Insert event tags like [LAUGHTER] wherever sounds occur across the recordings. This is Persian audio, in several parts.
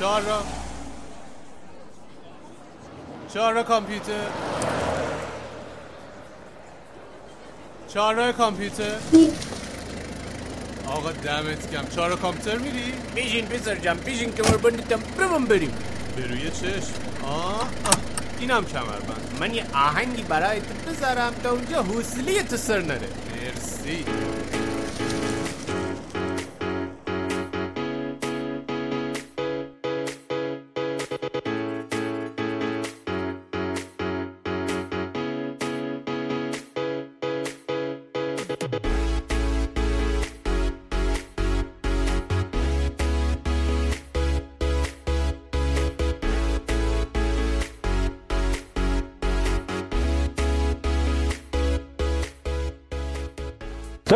چهار را. چهار را کامپیوتر. چهار را کامپیوتر. آقا دمت کم چهار را کامپیوتر میری؟ بیشین پسر جم بیشین که مربندتم برم بریم. به روی چشم. آه, آه. اینم کمربند. من یه آهنگی برای تو بذارم تا اونجا حوصله تو سر نره. مرسی.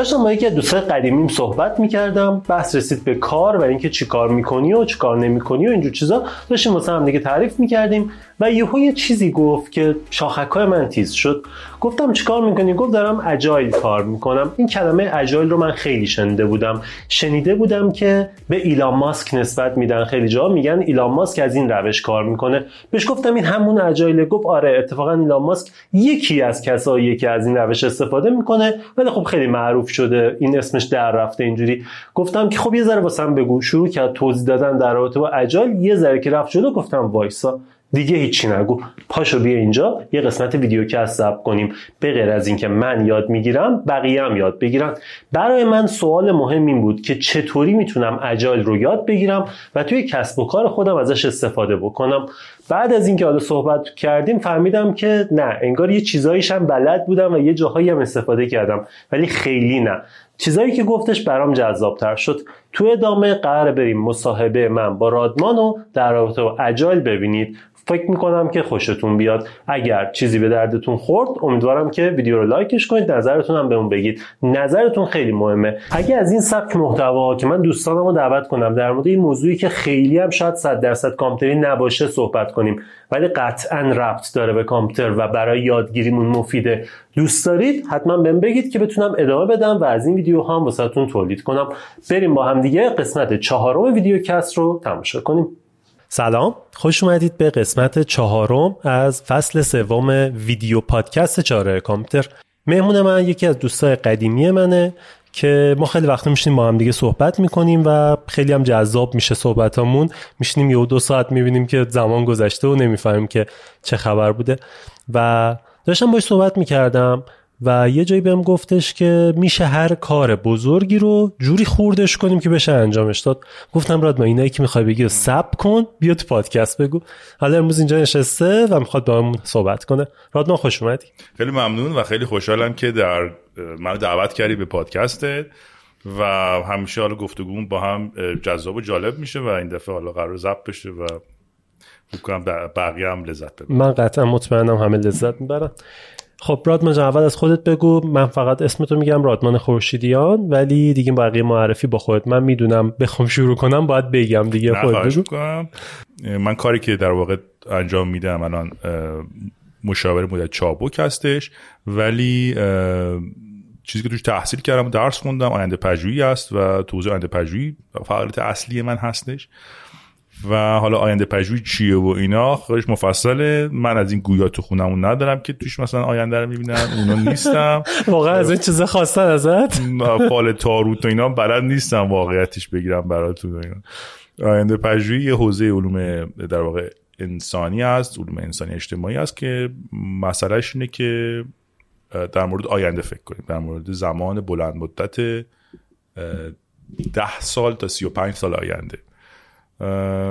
داشتم با یکی از دوستای قدیمیم صحبت می‌کردم. بحث رسید به کار و اینکه چی کار می‌کنی و چی کار نمی‌کنی و اینجور چیزا. داشتیم واسه هم دیگه تعریف می‌کردیم. و یهو یه چیزی گفت که شاخکای من تیز شد. گفتم چیکار می‌کنی؟ گفت دارم اجایل کار می‌کنم. این کلمه اجایل رو من خیلی شنیده بودم. شنیده بودم که به ایلان ماسک نسبت میدن. خیلی جا میگن ایلان ماسک از این روش کار می‌کنه. بهش گفتم این همون اجایل گفت آره اتفاقا ایلان ماسک یکی از کسایی که از این روش استفاده می‌کنه. ولی خب خیلی معروف شده. این اسمش در رفته اینجوری. گفتم که خب یه ذره واسم بگو. شروع کرد توضیح دادن در رابطه با اجایل. یه ذره که رفت جلو گفتم وایسا. دیگه هیچی نگو. پاشو بیا اینجا یه قسمت ویدیو که ضبط کنیم. به غیر از اینکه من یاد می‌گیرم بقیه هم یاد بگیرن. برای من سوال مهم این بود که چطوری می‌تونم اجایل رو یاد بگیرم و توی کسب و کار خودم ازش استفاده بکنم. بعد از اینکه حالا صحبت کردیم فهمیدم که نه انگار یه چیزاییش هم بلد بودم و یه جاهایی هم استفاده کردم ولی خیلی نه. چیزایی که گفتش برام جذابتر شد. تو ادامه قرار بریم مصاحبه من با رادمان رو در رابطه با اجایل ببینید. فکر می‌کنم که خوشتون بیاد. اگر چیزی به دردتون خورد امیدوارم که ویدیو رو لایکش کنید نظرتون هم بهمون بگید. نظرتون خیلی مهمه. اگه از این سبک محتوا که من دوستانم رو دعوت کنم در مورد این موضوعی که خیلی هم شاید 100 درصد کامپیوتری نباشه صحبت کنیم ولی قطعا ربط داره به کامپیوتر و برای یادگیریمون مفیده دوست دارید؟ حتما بهم بگید که بتونم ادامه بدم و از این ویدیو هم واسهتون تولید کنم. بریم با هم دیگه. قسمت چهارم ویدیو کست رو تماشا کنیم. سلام. خوش اومدید به قسمت چهارم از فصل سوم ویدیو پادکست چاره کامپیوتر. مهمون من یکی از دوستای قدیمی منه که ما خیلی وقت میشنیم با هم دیگه صحبت می‌کنیم و خیلی هم جذاب میشه صحبتامون. میشنیم یه دو ساعت می‌بینیم که زمان گذشته و نمی‌فهمیم که چه خبر بوده. و داشتم باش صحبت می‌کردم. و یه جایی بهم گفتش که میشه هر کار بزرگی رو جوری خوردش کنیم که بشه انجامش داد. گفتم راد ما اینایی که می‌خوای بگی سب کن بیا تو پادکست بگو. حالا امروز اینجا نشسته و می‌خواد با همون صحبت کنه. راد ما خوش اومدی. خیلی ممنون و خیلی خوشحالم که در من دعوت کردی به پادکستت و همیشه حالا گفتگومون با هم جذاب و جالب میشه و این دفعه حالا قرار ضبط بشه و فکر کنم بقیه هم لذت ببرن. من قطعا مطمئنم همه لذت می‌برن. خب رادمان جان اول از خودت بگو. من فقط اسمتو میگم رادمان خورشیدیان ولی دیگه بقیه معرفی با خودت. من می‌دونم بخوام شروع کنم باید بگم دیگه. خودت بگو. کنم. من کاری که در واقع انجام میدم الان مشاور مدت چابک هستش ولی چیزی که توش تحصیل کردم درس خوندم آینده پژوهی است و توضیح آینده پژوهی فعالیت اصلی من هستش. و حالا آینده پژوهی چیه و اینا خودش مفصله. من از این گویا تو خونمون ندارم که توش مثلا آینده رو می‌بینن اونا نیستم. [LAUGHS] واقعا از این چیزا خواستن ازت؟ فال تاروت و اینا بلد نیستم واقعیتش بگیرم براتون اینا. آینده پژوهی یه حوزه علوم در واقع انسانی است علوم انسانی اجتماعی است که مسئلهش اینه که در مورد آینده فکر کنیم. در مورد زمان بلند مدت ده سال تا سی و پنج سال آینده.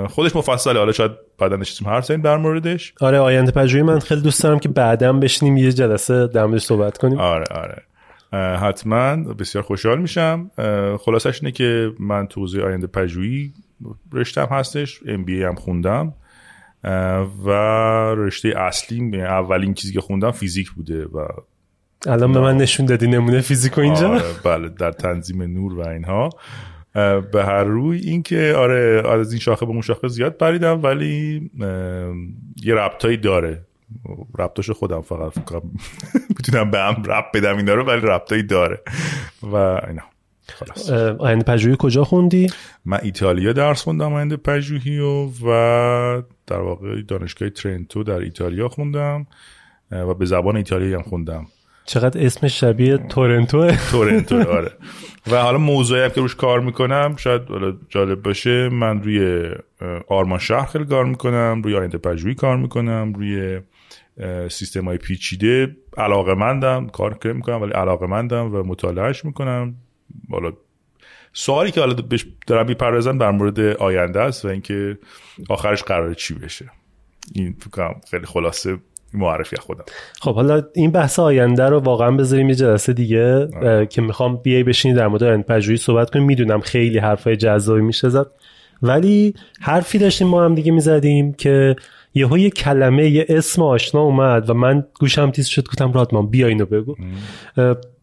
خودش مفصله. حالا شاید بعدا نشستیم حرف زدیم در موردش. آره آینده پژوهی من خیلی دوست دارم که بعدا بشینیم یه جلسه در موردش صحبت کنیم. آره آره. حتما. بسیار خوشحال میشم. خلاصش اینه که من تو حوزه آینده پژوهی رشتم هستش. ام بی هم خوندم. و رشته اصلی اولین چیزی که خوندم فیزیک بوده و الان به من نشون دادی نمونه فیزیکو اینجا. آره بله در تنظیم نور و اینها. به هر روی اینکه آره از این شاخه به اون شاخه زیاد پریدم ولی یه ربطایی داره. ربطاش خودم فقط [LAUGHS] می‌تونم به هم ربط بدم اینا رو ولی ربطایی داره. و اینا. خلاص. آینده پژوهی کجا خوندی؟ من ایتالیا درس خوندم آینده پژوهی و و در واقع دانشگاه ترنتو در ایتالیا خوندم و به زبان ایتالیایی هم خوندم. چقدر اسم شبیه تورنتو [LAUGHS] تورنتو آره. و حالا موضوعی هم که روش کار می‌کنم شاید جالب باشه من روی آرمان شهر خیلی کار می‌کنم روی آینده پژوهی کار می‌کنم روی سیستم های پیچیده علاقه مندم کار می‌کنم ولی علاقه مندم و مطالعهش می‌کنم. حالا سوالی که حالا بهش دارم می‌پردازم در مورد آینده است و اینکه آخرش قرار چی بشه. این فکرم خیلی خلاصه. معرفی خودم. خب حالا این بحث آینده رو واقعا بذاریم یه جلسه دیگه که می‌خوام بیای بشینی در مورد پژوهی صحبت کنیم. می‌دونم خیلی حرفای جذابی میشه زد. ولی حرفی داشتیم ما هم دیگه می‌زدیم که یهو یه کلمه یه اسم آشنا اومد و من گوشم تیز شد گفتم رادمان بیا اینو بگو.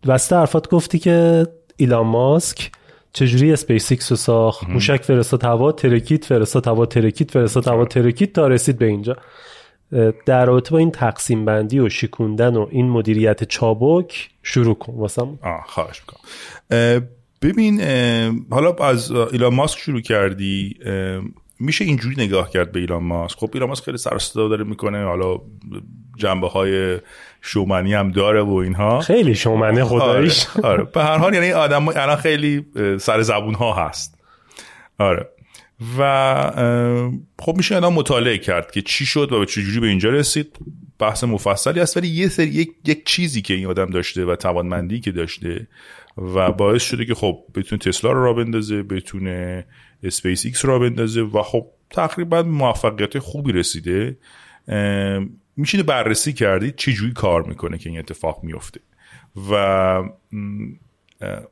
وسط حرفات گفتی که ایلان ماسک چجوری اسپیس ایکس رو ساخت؟ موشک فرستاد هوا ترکید فرستاد هوا ترکید فرستاد هوا ترکید تا رسید به اینجا. در رابطه با این تقسیم بندی و شکوندن و این مدیریت چابک شروع کن. واسم آه خواهش می‌کنم. ببین حالا از ایلان ماسک شروع کردی میشه اینجوری نگاه کرد به ایلان ماسک؟ خب ایلان ماسک خیلی سر صدا داره می‌کنه حالا جنبه های شومنی هم داره و اینها. خیلی شومنه خداییش. آره, آره. به هر حال یعنی آدم الان خیلی سر زبون ها هست. آره. و خب میشه اینا مطالعه کرد که چی شد و به چجوری به اینجا رسید. بحث مفصلی است ولی یه سری یک،, یک چیزی که این آدم داشته و توانمندی که داشته و باعث شده که خب بتونه تسلا رو راه بندازه بتونه اسپیس ایکس را بندازه و خب تقریبا موفقیت خوبی رسیده. میشه بررسی کردید چجوری کار می‌کنه که این اتفاق میفته و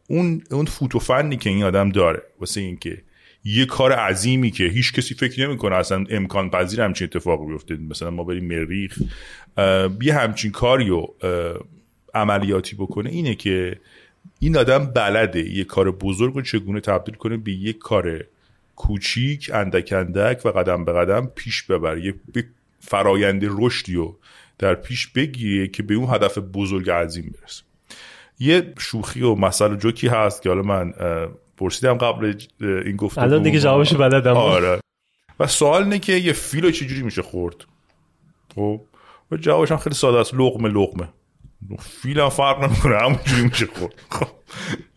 اون اون فوتوفنی که این آدم داره واسه اینکه یه کار عظیمی که هیچ کسی فکر نمی‌کنه. اصلا امکان پذیر همچین اتفاقی بیفته. مثلا ما بریم مریخ. یه همچین کاری و عملیاتی بکنه اینه که این آدم بلده یه کار بزرگ رو چگونه تبدیل کنه به یک کار کوچیک اندک اندک و قدم به قدم پیش ببره. یه فرایند رشدی رو در پیش بگیره که به اون هدف بزرگ عظیم برسه. یه شوخی و مسئله جوکی هست که حالا من پرسیدم قبل این گفته الان دیگه جوابش بلدم. آره. و سوال اینه که یه فیلو چجوری میشه خورد؟ خب و جوابش هم خیلی ساده است. لقمه لقمه. فیل هم فرق نمی‌کنه همونجوری میشه خورد. خب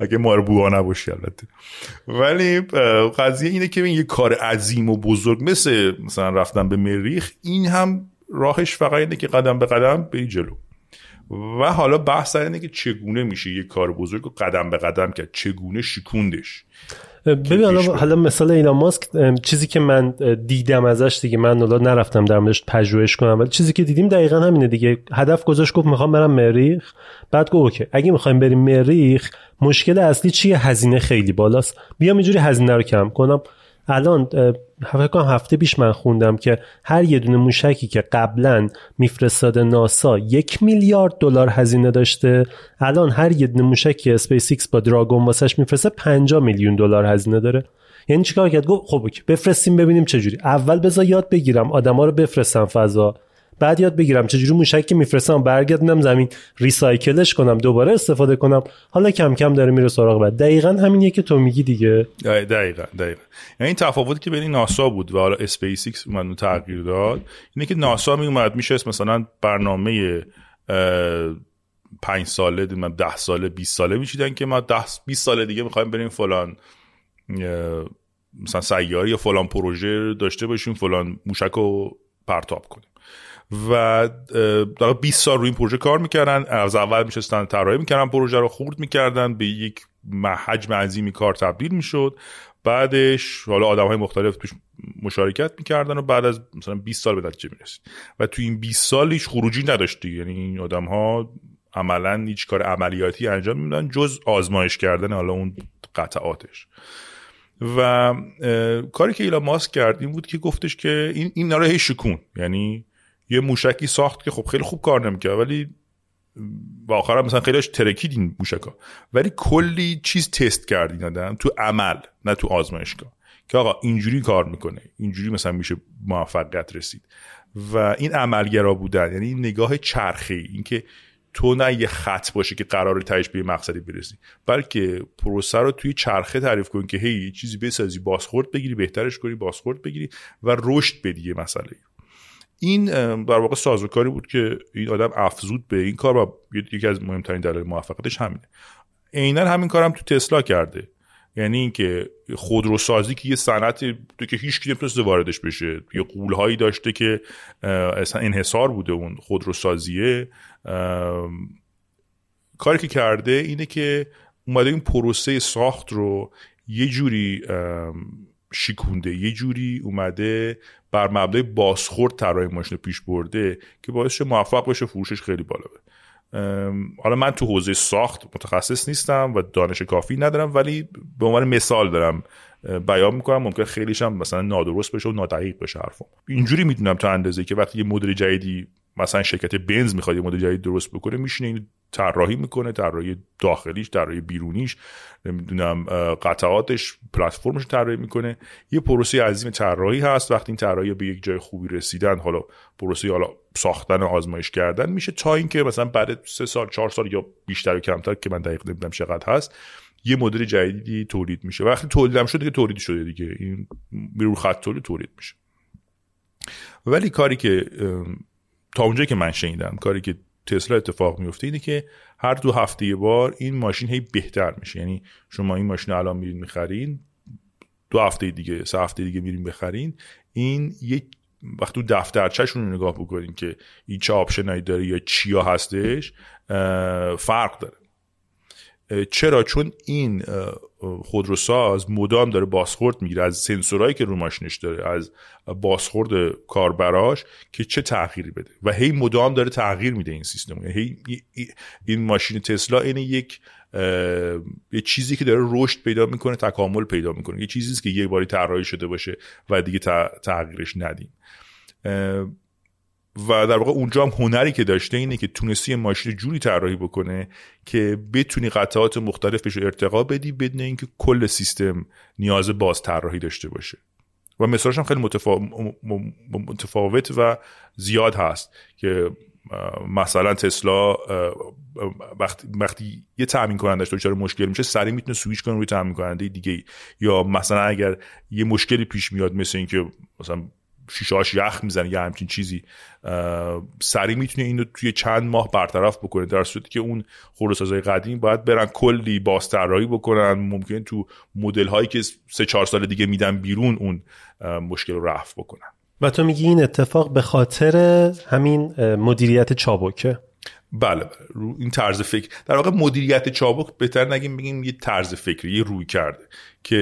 اگه بوها نباشی البته. ولی قضیه اینه که این یه کار عظیم و بزرگ مثل مثلا رفتن به مریخ این هم راهش فقط اینه که قدم به قدم بری جلو. و حالا بحث اینه که چگونه میشه یه کار بزرگ و قدم به قدم کرد چگونه شکوندش؟ ببین حالا حالا مثال ایلان ماسک چیزی که من دیدم ازش دیگه من حالا نرفتم در موردش پژوهش کنم ولی چیزی که دیدیم دقیقا همینه دیگه. هدف گذاشت گفت می‌خوام برم مریخ. بعد گفت اوکی اگه می‌خوایم بریم مریخ مشکل اصلی چیه؟ هزینه خیلی بالاست. بیام اینجوری هزینه رو کم کنم. الان فکر کنم هفته پیش من خوندم که هر یه دونه موشکی که قبلا میفرستاده ناسا یک میلیارد دلار هزینه داشته. الان هر یه دونه موشکی اسپیس ایکس با Dragon واسش میفرسته 50 میلیون دلار هزینه داره. یعنی چیکار کرد؟ گفت خب بفرستیم ببینیم چجوری اول بذار یاد بگیرم آدما رو بفرستم فضا. بعد یاد بگیرم چجوری موشک که میفرستم برگردونم زمین. recycle ش کنم دوباره استفاده کنم. حالا کم کم داره میره سراغ بعد. دقیقا همینیه که تو میگی دیگه. دقیقا دقیقا. یعنی این تفاوتی که بین ناسا بود و حالا اسپیس ایکس اومد تغییر داد اینه که ناسا میومد میشست مثلا برنامه پنج ساله ده ساله 20 ساله می‌چیدن که ما ده 20 ساله دیگه می‌خوایم بریم فلان مثلا سیاره یا فلان پروژه داشته باشیم فلان موشک رو پرتاب کنیم. و در 20 سال روی این پروژه کار می‌کردن از اول میشستن طراحی می‌کردن پروژه رو خرد می‌کردن به یک حجم عظیمی کار تبدیل می‌شد. بعدش حالا آدم های مختلف توش مشارکت می‌کردن و بعد از مثلا 20 سال به نتیجه می‌رسید. و تو این 20 سال هیچ خروجی نداشتی یعنی این آدم ها عملا هیچ کار عملیاتی انجام میدن جز آزمایش کردن حالا اون قطعاتش. و کاری که ایلان ماسک کرد این بود که گفتش که این این ناره شکون. یعنی یه موشکی ساخت که خب خیلی خوب کار نمی‌کرد ولی و آخر مثلا خیلیش ترکید این موشکا. ولی کلی چیز تست کرد این آدم تو عمل نه تو آزمایشگاه. که آقا اینجوری کار می‌کنه اینجوری مثلا میشه موفقیت رسید. و این عملگرا بودن یعنی این نگاه چرخی اینکه تو نه یه خط باشه که قرار تهش به مقصدی برسی بلکه پروسه رو توی چرخه تعریف کن که هی چیزی بسازی بازخورد بگیری بهترش کنی بازخورد بگیری و رشد بدی یه مسئله این در واقع سازوکاری بود که این آدم افزود به این کار و یکی از مهمترین دلایل موفقیتش همینه. عینا همین کارم تو تسلا کرده. یعنی اینکه خودروسازی که یه صنعت که هیچ کی نمی‌تونست واردش بشه. یه قولهایی داشته که اصلا انحصار بوده اون خودروسازیه. کاری که کرده اینه که اومده این پروسه ساخت رو یه جوری شیکونده یه جوری اومده بر مبنای بازخورد طراحی ماشین پیش برده که باعث موفق بشه فروشش خیلی بالا بره. حالا من تو حوزه ساخت متخصص نیستم و دانش کافی ندارم ولی به عنوان مثال دارم بیان می‌کنم. ممکن خیلیش هم مثلا نادرست بشه و نادقیق بشه حرفم. اینجوری می‌دونم تا اندازه که وقتی یه مدل جدیدی مثلا شرکت بنز می‌خواد یه مدل جدید درست بکنه میشینه این طراحی می‌کنه طراحی داخلیش طراحی بیرونیش نمی‌دونم قطعاتش پلتفرمش طراحی می‌کنه. یه پروسه عظیم طراحی هست. وقتی این طراحی به یک جای خوبی رسیدن حالا پروسه حالا ساختن و آزمایش کردن میشه تا اینکه مثلا بعد سه سال چهار سال یا بیشتر و کمتر که من دقیق نمی‌دونم چقدر هست یه مدل جدیدی تولید میشه. وقتی تولیدم شده که تولید شده دیگه. این میرو خط تولید تولید میشه. ولی کاری که تا اونجایی که من شنیدم کاری که تسلا اتفاق میفته اینه که هر دو هفته یه بار این ماشین هی بهتر میشه. یعنی شما این ماشین الان میرین می‌خرین دو هفته دیگه سه هفته دیگه میرین بخرین این یک وقتی تو دفترچهشون رو نگاه بکنین که این چه آپشنایی داره یا چیا هستش فرق داره. چرا؟ چون این خودروساز مدام داره بازخورد می‌گیره. از سنسورهایی که رو ماشینش داره از بازخورد کاربراش که چه تغییری بده؟ و هی مدام داره تغییر میده این سیستم هی این ماشین تسلا این یک یه چیزی که داره رشد پیدا می‌کنه تکامل پیدا می‌کنه. یه چیزی که یه باری طراحی شده باشه و دیگه تغییرش ندیم. و در واقع اونجا هم هنری که داشته اینه که تونستی ماشین جوری طراحی بکنه که بتونی قطعات مختلفش رو ارتقا بدی بدون اینکه کل سیستم نیاز باز طراحی داشته باشه. و مثالش هم خیلی متفاوت و زیاد هست که مثلا تسلا وقتی, وقتی یه تامین کنندش دچار مشکل میشه سریع می‌تونه سویچ کنه روی تامین کننده دیگه یا مثلا اگر یه مشکلی پیش میاد مثل اینکه مثلا شیشاش یخ می‌زنه یا همچین چیزی. سریع می‌تونه اینو توی چند ماه برطرف بکنه در صورتی که اون خودروسازهای قدیم باید برن کلی بازطراحی بکنن. ممکن تو مدل هایی که سه چهار سال دیگه میدن بیرون اون مشکل رو رفع بکنن. و تو میگی این اتفاق به خاطر همین مدیریت چابکه؟ بله بله. این طرز فکر. در واقع مدیریت چابک بهتر نگیم بگیم یه طرز فکری یه روی کرده. که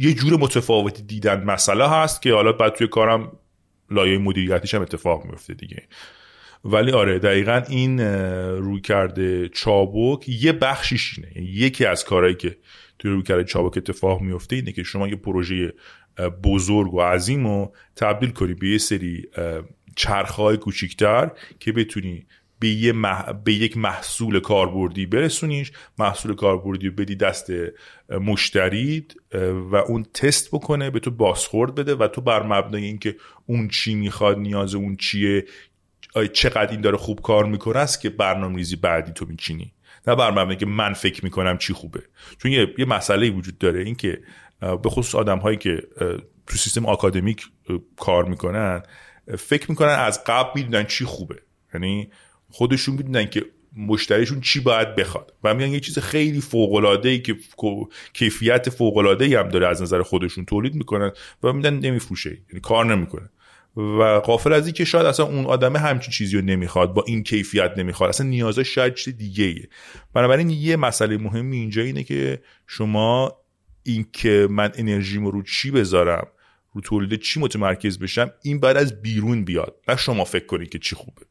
یه جور متفاوتی دیدن مسئله هست که حالا بعد توی کارم لایه مدیریتیش هم اتفاق میفته دیگه. ولی آره دقیقا این روی کرده چابک یه بخشیش اینه. یعنی یکی از کارهایی که توی روی کرده چابک اتفاق میفته اینه که شما یه پروژه بزرگ و عظیم رو تبدیل کنی به یه سری چرخهای کوچیکتر که بتونی به, یه به یک محصول کاربردی برسونیش. محصول کاربردی رو بدی دست مشترید و اون تست بکنه به تو بازخورد بده و تو بر مبنای اینکه اون چی می‌خواد نیاز اون چیه چقدر این داره خوب کار می‌کنه است که برنامه ریزی بعدی تو میچینی. نه بر مبنای که من فکر می‌کنم چی خوبه. چون یه, یه مسئله وجود داره اینکه به خصوص آدم هایی که تو سیستم آکادمیک کار می‌کنن فکر می‌کنن از قبل می‌دونن چی خوبه. یعنی خودشون می‌دونن که مشتریشون چی باید بخواد. و میگن یه چیز خیلی فوق العاده که کیفیت فوق العاده هم داره از نظر خودشون تولید می‌کنن و میدن نمیفروشه یعنی کار نمی‌کنه. و قافل از که شاید اصلا اون آدمه همچین چیزی رو نمی‌خواد با این کیفیت نمی‌خواد. اصلا نیازه شاید چیز دیگه ایه. بنابراین یه مسئله مهمی اینجا اینه که شما این که من انرژیمو رو چی بذارم رو تولید چی متمرکز بشم این بعد از بیرون بیاد. نه شما فکر کنید که چی خوبه.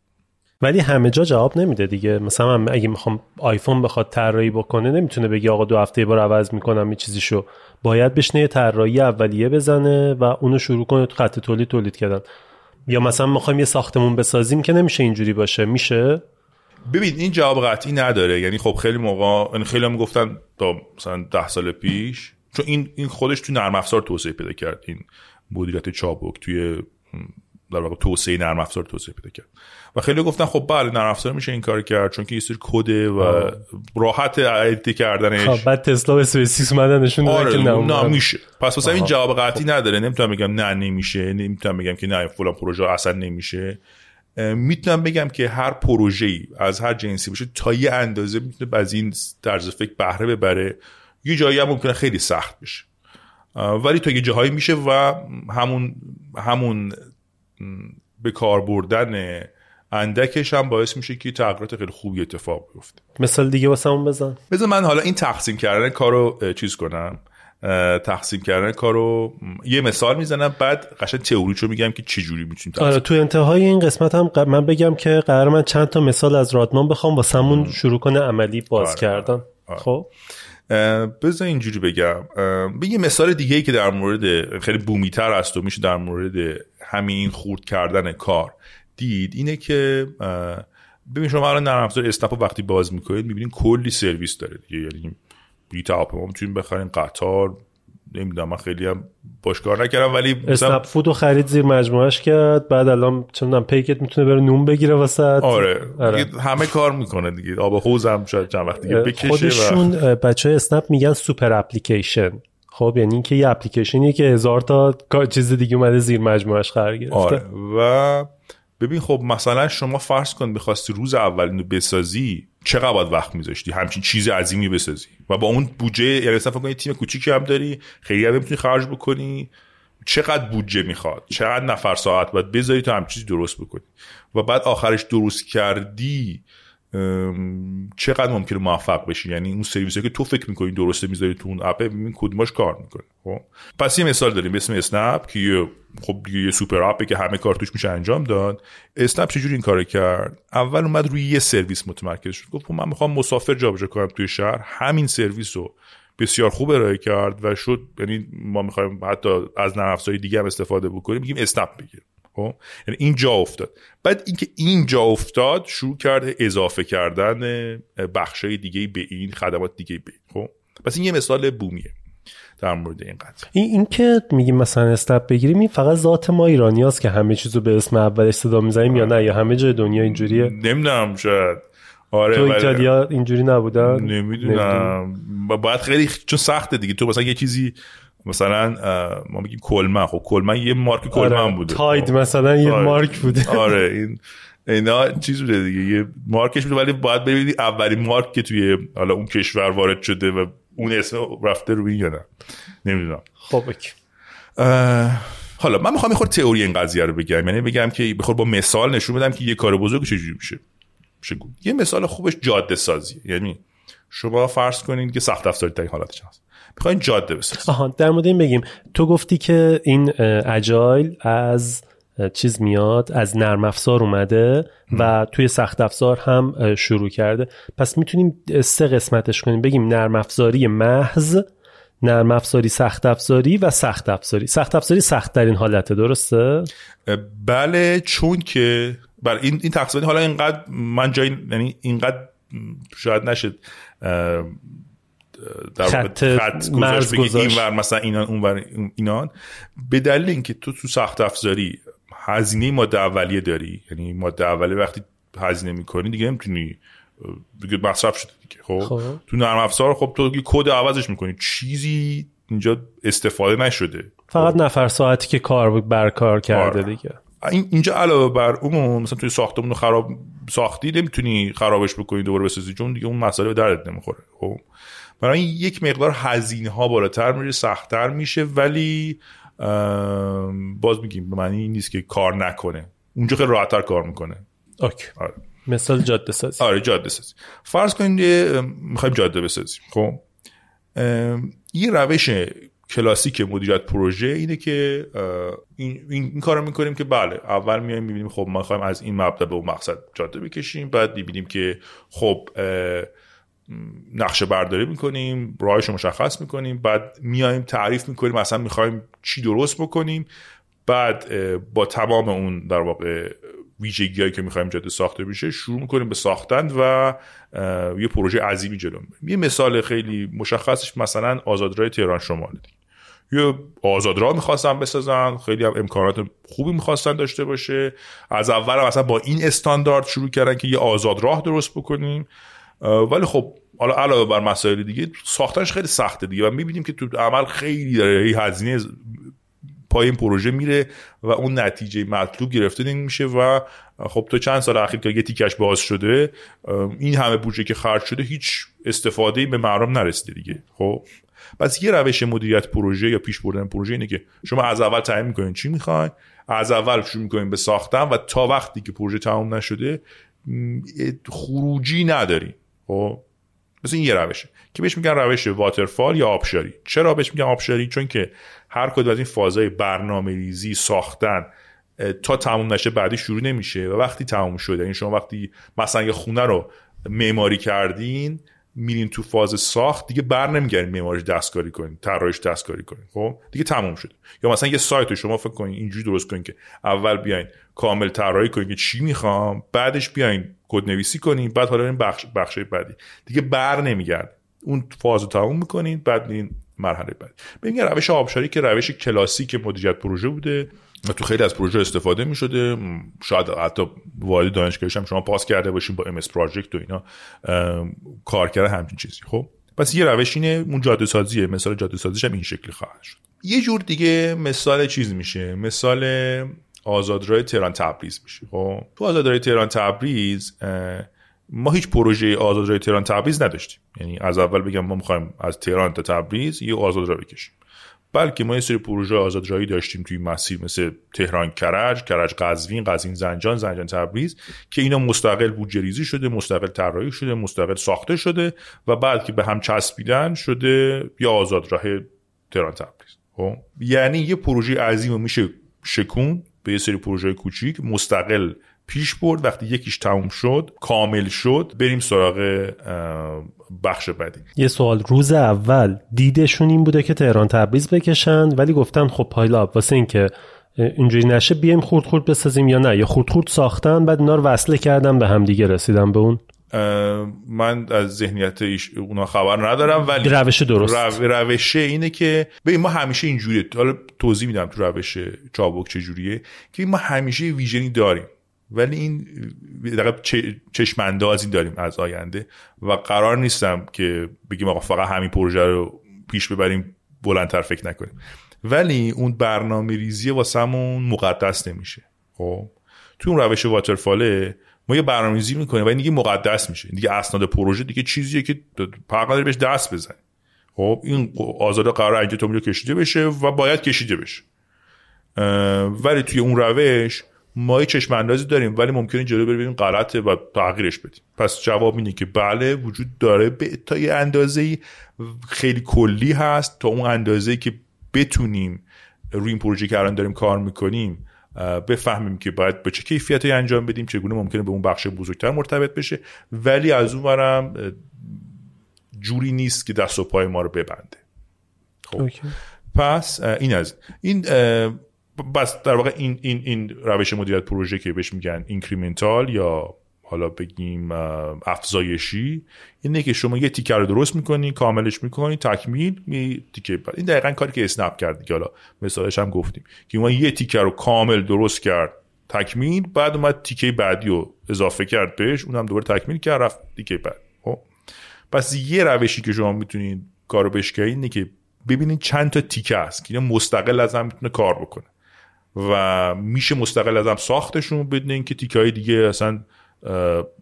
ولی همه جا جواب نمیده دیگه. مثلا اگه می‌خوام آیفون بخواد طراحی بکنه نمی‌تونه بگی آقا دو هفته بار عوض می‌کنم یه چیزیشو. باید بشنه طراحی اولیه بزنه و اونو شروع کنه تو خط تولید تولید کردن. یا مثلا می‌خوایم یه ساختمون بسازیم که نمیشه اینجوری باشه. میشه؟ ببین این جواب قطعی نداره. یعنی خب خیلی موقع یعنی خیلی هم گفتن تا مثلا ده سال پیش چون این این خودش تو نرم افزار توسعه پیدا کرد. این مدیریت چابک توی در واقع توسعه نرم افزار توسعه پیدا کرد. و خیلی گفتن خب بله نرم افزار میشه این کار کرد چون که یه سری کده و راحت edit کردنش. خب بعد تسلا و اسپیس اومدن نشون داد که نه میشه. پس واسه این. جواب قطعی نداره. نمی‌تونم بگم نه نمیشه. نمی‌تونم بگم که نه فلان پروژه اصلا نمیشه. می‌تونم بگم که هر پروژه ای از هر جنسی باشه تا یه اندازه می‌تونه از این طرز فکر بهره ببره. یه جایی هم ممکنه خیلی سخت بشه. ولی تا یه جاهایی میشه و همون همون به کار بردن اندکش هم باعث میشه که تغییرات خیلی خوبی اتفاق بیفته. مثال دیگه واسه اون بزن. بذار من حالا این تقسیم کردن کار رو اه، چیز کنم. تقسیم کردن کار رو م، یه مثال می‌زنم بعد قشنگ تئوریچو میگم که چه جوری می‌تونیم تقسیم آره تو انتهای این قسمت هم من بگم که قرار من چند تا مثال از رادمان بخوام واسمون شروع کنه عملی باز آره، کردن. آره. خب؟ بذار اینجوری بگم. به یه مثال دیگه ای که در مورد خیلی بومیتر است و میشه در مورد همین خورد کردن کار. دید اینه که ببین شما الان نرم افزار رو وقتی باز می‌کنید می‌بینید کلی سرویس داره دیگه. یعنی بلیط هواپیما می‌تونید بخرین قطار نمی‌دونم من خیلی هم باش کار نکردم ولی مثلا- اسنپ فود رو خرید زیر مجموعش کرد بعد الان چه می‌دونم پیکت می‌تونه بره نون بگیره واسه آره, آره. همه کار می‌کنه دیگه. آب حوض هم شاید چند وقت دیگه بکشه و خودشون بچه های اسنپ میگن super application. خب یعنی اینکه یه اپلیکیشنیه که هزار تا چیز دیگه اومده زیر مجموعش قرار گرفته. آره و ببین خب مثلا شما فرض کن می‌خواستی روز اول اینو بسازی چقدر باید وقت میذاشتی؟ همچین چیز عظیمی بسازی و با اون بودجه یعنی مثلا فکر تیم کوچیکی هم داری خیلی هم می‌تونی خرج بکنی. چقدر بودجه می‌خواد؟ چقدر نفر ساعت باید بذاری تا همچین درست بکنی؟ و بعد آخرش درست کردی چقدر ممکنه موفق بشی؟ یعنی اون سرویسی که تو فکر می‌کنی درسته می‌ذاری تو اون app ببین کدوماش کار می‌کنه خب؟ پس یه مثال داریم به اسم اسنپ که خب یه super app ه که همه کار توش میشه انجام داد. اسنپ چجوری این کارو کرد؟ اول اومد روی یه سرویس متمرکز شد. گفت خب من می‌خوام مسافر جابجا کنم توی شهر. همین سرویس رو بسیار خوب ارائه کرد و شد یعنی ما می‌خوایم حتی از نرم دیگه هم استفاده بکنیم میگیم اسنپ بگیر خب؟ یعنی این جا افتاد. بعد اینکه این جا افتاد شروع کرد اضافه کردن بخشای دیگه به این خدمات دیگه به این خب؟ پس این یه مثال بومیه در مورد این قضیه. این, این که میگیم مثلا استپ بگیریم این فقط ذات ما ایرانیاست که همه چیزو به اسم اولش صدا می‌زنیم یا نه؟ یا همه جای دنیا اینجوریه؟ نمی‌دونم شاید. آره تو ایتالیا اینجوری نبودن؟ نمی‌دونم. با- باید خیلی چون سخته دیگه. تو مثلا یه چیزی مثلا ما میگیم کلمن خب کلمن یه مارک کلمن آره. بوده. تاید خب. مثلا یه آره. مارک بوده. [LAUGHS] آره [LAUGHS] این اینا چیز بوده دیگه. یه مارکش بوده ولی باید ببینید اولین مارک که توی حالا اون کشور وارد شده و اون اسم رفته روی یا نه. نمی‌دونم. خب حالا من می‌خوام خورده تئوری این قضیه رو بگم. یعنی بگم که بخور با مثال نشون بدم که یه کار بزرگ چجوری میشه. گفت. یه مثال خوبش جاده سازی. یعنی شما فرض کنید که سخت افزاری در این حالتش هست می‌خواین جاده بسازید آها در مورد این بگیم. تو گفتی که این اجایل از چیز میاد از نرم افزار اومده و توی سخت افزار هم شروع کرده. پس می‌تونیم سه قسمتش کنیم. بگیم نرم افزاری محض نرم افزاری سخت افزاری و سخت افزاری. سخت افزاری سخت ترین حالته درسته؟ بله چون که بله این این تقسیم حالا اینقدر من جای یعنی اینقدر شاید نشد در خط خط گذاشت بگی این. ور مثلا اینان اون ور اینان. به دلیل اینکه تو تو سخت افزاری هزینه ماده اولیه داری یعنی ماده اولیه وقتی هزینه می‌کنی دیگه نمی‌تونی دیگه مصرف شده دیگه خب, خب. تو نرم افزار خب تو کد عوضش می‌کنی. چیزی اینجا استفاده نشده. فقط نفر ساعتی که کار برکار کرده آره. دیگه. این اینجا علاوه بر اون مثلا توی ساختمون خراب ساختی نمی‌تونی خرابش بکنی دوباره بسازی چون دیگه اون مسئله به دردت نمی‌خوره خب؟ برای یک مقدار هزینه ها بالاتر میشه سختتر میشه ولی باز میگیم به معنی این نیست که کار نکنه. اونجا خیلی راحتتر کار می‌کنه. اوکی. آره. مثال جاده سازی. آره جاده سازی. فرض کنید می‌خوایم جاده بسازیم خب؟ یه روش کلاسیک مدیریت پروژه اینه که این, این, کار رو می‌کنیم که بله اول میایم می‌بینیم خب ما می‌خوایم از این مبدا به اون مقصد جاده بکشیم بعد می‌بینیم که خب نقشه برداری می‌کنیم راهش رو مشخص می‌کنیم بعد میایم تعریف می‌کنیم اصلا می‌خوایم چی درست بکنیم. بعد با تمام اون در واقع ویژگی که می‌خوایم جاده ساخته بشه شروع می‌کنیم به ساختن و یه پروژه عظیمی جلو می‌بریم. یه مثال خیلی مشخصش مثلا آزادراه تهران شمال. یه آزاد راه می‌خواستن بسازن خیلی هم امکانات خوبی می‌خواستن داشته باشه. از اول هم مثلا با این استاندارد شروع کردن که یه آزاد راه درست بکنیم. ولی خب حالا علاوه بر مسائل دیگه ساختنش خیلی سخته دیگه. و می‌بینیم که تو عمل خیلی داره هزینه پای این پروژه میره و اون نتیجه مطلوب گرفته نمیشه و خب تو چند سال اخیر که یه تیکش باز شده این همه بودجه که خرج شده هیچ استفاده به مردم نرسیده دیگه. خب پس یه روش مدیریت پروژه یا پیش بردن پروژه اینه که شما از اول تعیین می‌کنین چی می‌خواین از اول شروع می‌کنین به ساختن و تا وقتی که پروژه تمام نشده خروجی ندارین. خب مثل این یه روشه که بهش میگن روش واترفال یا آبشاری. چرا بهش میگن آبشاری؟ چون که هر کدوم از این فازهای برنامه ریزی ساختن تا تموم نشه بعدی شروع نمیشه و وقتی تموم شده یعنی شما وقتی مثلا یه خونه رو معماری کردین میرین تو فاز ساخت دیگه بر نمیگردین معماریش دستکاری کنین طراحیش دستکاری کنین خب؟ دیگه تموم شد یا مثلا یه سایت رو شما فکر کنین اینجوری درست کنین که اول بیاین کامل طراحی کنین که چی می‌خوام بعدش بیاین کد نویسی کنین بعد حالا این بخش بخش بعدی. دیگه بر نمیگرد اون فاز رو تموم می‌کنین بعد این مرحله بعد ببین روش آبشاری که روش کلاسیک مدیریت پروژه بوده و تو خیلی از پروژه استفاده می شده شاید حتی وارد دانشگاهش هم شما پاس کرده باشیم با MS پراجکت و اینا کار کرده همچین چیزی. خب؟ پس یه روش اینه اون جاده سازیه مثال جاده سازیش هم این شکلی خواهد شد. یه جور دیگه مثال چیز میشه. مثال آزادراه تهران تبریز میشه. خب تو آزادراه تهران تبریز ما هیچ پروژه آزادراه تهران تبریز نداشتیم. یعنی از اول بگم ما می‌خوایم از تهران تا تبریز یه آزادراه بکشیم. بلکه ما یه سری پروژه آزادراهی داشتیم توی مسیر مثل تهران کرج کرج قزوین قزوین زنجان زنجان تبریز که اینا مستقل بودجه ریزی شده مستقل طراحی شده مستقل ساخته شده و بعد که به هم چسبیدن شده یا آزادراه تهران تبریز. خب یعنی یه پروژه عظیم میشه شکون به یه سری پروژه کوچیک مستقل پیش برد. وقتی یکیش تموم شد کامل شد بریم سراغ بخش بعدی. یه سوال. روز اول دیدشون این بوده که تهران تبریز بکشن ولی گفتن خب پایلا واسه اینکه اینجوری نشه بیایم خورد خورد بسازیم یا نه؟ یا خورد خورد ساختن بعد اینا رو وصله کردن به هم دیگه رسیدن به اون؟ من از ذهنیت اونا خبر ندارم ولی روش درست. رو... روش اینه که ببین ما همیشه اینجوریه. حالا توضیح میدم تو روش چابک چجوریه که ما همیشه ویژنی داریم. ولی این چشم اندازی داریم از آینده. و قرار نیستم که بگیم آقا فقط همین پروژه رو پیش ببریم بلندتر فکر نکنیم. ولی اون برنامه ریزی واسمون مقدس نمیشه. خب؟ تو اون روش واترفاله ما یه برنامه ریزی می‌کنیم و این دیگه مقدس میشه. دیگه اسناد پروژه دیگه چیزیه که فقط بهش دست بزنیم خب این آزاده قرار اینجا تو کشیده بشه و باید کشیده بشه. ولی توی اون روش ما چشم اندازی داریم ولی ممکنه جلو ببینیم غلطه و تغییرش بدیم. پس جواب اینه که بله وجود داره به تا یه اندازه خیلی کلی هست. تا اون اندازه که بتونیم روی این پروژه که الان داریم کار می‌کنیم بفهمیم که باید به چه کیفیتی انجام بدیم چگونه ممکنه به اون بخش بزرگتر مرتبط بشه. ولی از اون برم جوری نیست که دست و پای ما رو ببنده. خب. پس این از. این پس در واقع این, این, این روش مدیریت پروژه که بهش میگن incremental یا حالا بگیم افزایشی. اینه که شما یه تیکر رو درست می‌کنی کاملش می‌کنی تکمیل می تیکه این دقیقا کاری که اسنپ کرد دیگه. حالا مثالش هم گفتیم که ما یه تیکر رو کامل درست کرد تکمیل بعد اومد تیکه بعدی رو اضافه کرد بهش اونم دوباره تکمیل کرد رفت تیکه بعد. خب؟ پس یه روشی که شما می‌تونید کارو بشکنید اینه که ببینید چند تا تیکه هست که مستقل از هم می‌تونه کار بکنه. و میشه مستقل ازم ساختشون بدون اینکه تیکه های دیگه اصلا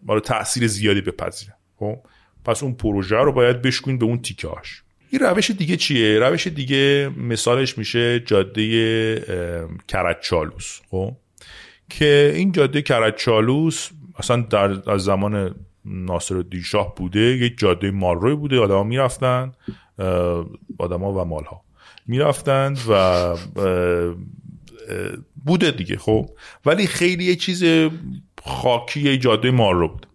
مال تاثیر زیادی بپذیرن خب؟ پس اون پروژه رو باید بشکنید به اون تیکه هاش. این روش دیگه چیه؟ روش دیگه مثالش میشه جاده کرچالوس. خب؟ که این جاده کرچالوس اصلا در از زمان ناصر شاه بوده یک جاده مالروی بوده. آدما می‌رفتن آدما و مالها می‌رفتند و بوده دیگه. خب؟ ولی خیلی یه چیز خاکی جاده رو بود.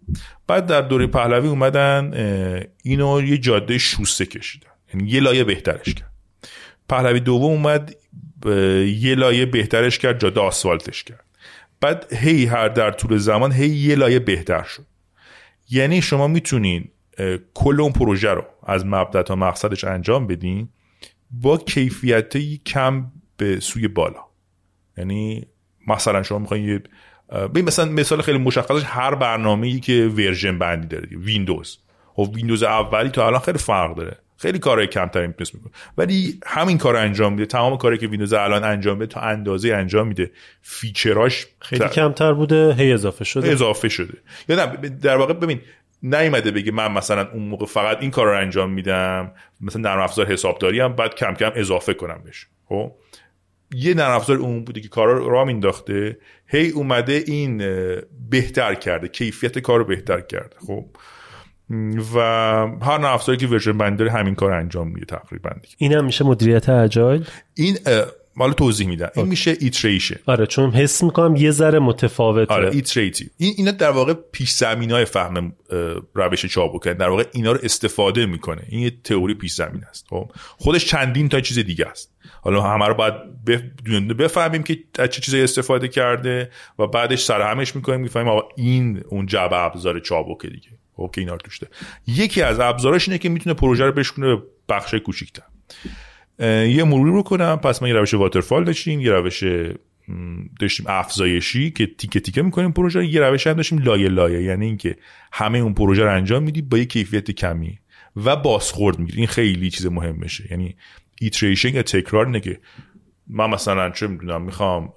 بعد در دوره پهلوی اومدن اینو یه جاده شوسته کشیدن. یعنی یه لایه بهترش کرد. پهلوی دوم اومد یه لایه بهترش کرد جاده آسفالتش کرد. بعد هی هر در طول زمان هی یه لایه بهتر شد. یعنی شما می‌تونین کل اون پروژه رو از مبدا تا مقصدش انجام بدین با کیفیت کم به سوی بالا. یعنی مثلا شما می‌خواین یه ببین مثلا مثال خیلی مشخصش هر برنامه ای که version بندی داره ویندوز. و خب ویندوز اولی تا الان خیلی فرق داره. خیلی کارهای کمتری می‌تونست می‌کنه ولی همین کار انجام میده. تمام کاری که ویندوز الان انجام میده تا اندازه انجام میده. feature اش خیلی کمتر بوده هی اضافه شده. اضافه شده. یا در واقع ببین نیومده بگه من مثلا اون موقع فقط این کار رو انجام میدم. مثلا نرم افزار حسابداری هم بعد کم کم اضافه کنم بهش. خب؟ یه نرم افزار اون بوده که کارا رو راه مینداخته هی اومده این بهتر کرده کیفیت کار رو بهتر کرده. خب. و هر نرم افزاری که version بندی داره همین کار انجام میده تقریبا این هم میشه مدیریت agile؟ این مال توضیح میدم این میشه iteration آره چون حس می‌کنم یه ذره متفاوته. آره iterative این اینا در واقع پیش زمین های فهم روش چابک در واقع اینا رو استفاده می‌کنه. این یه تئوری پیش زمین است. خب؟ خودش چندین تا چیز دیگه است. حالا همه رو باید بفهمیم که چه چیزی استفاده کرده و بعدش سرهمش می‌کنیم. می‌فهمیم آقا این اون جبه ابزار چابکه دیگه. خب؟ که اینا رو توشته یکی از ابزاراش اینه که می‌تونه پروژه رو بشکنه به بخش کوچیک‌تر. یه مروری رو کنم. پس ما یه روش واترفال داشتیم یه روش داشتیم افزایشی که تیکه تیکه می‌کنیم پروژه یه روش هم داشتیم لایه لایه یعنی اینکه همه اون پروژه رو انجام میدی با یه کیفیت کمی و بازخورد می‌گیری این خیلی چیز مهم میشه یعنی ایتریشن یا تکرار اینه که من مثلا چه می‌دونم می‌خوام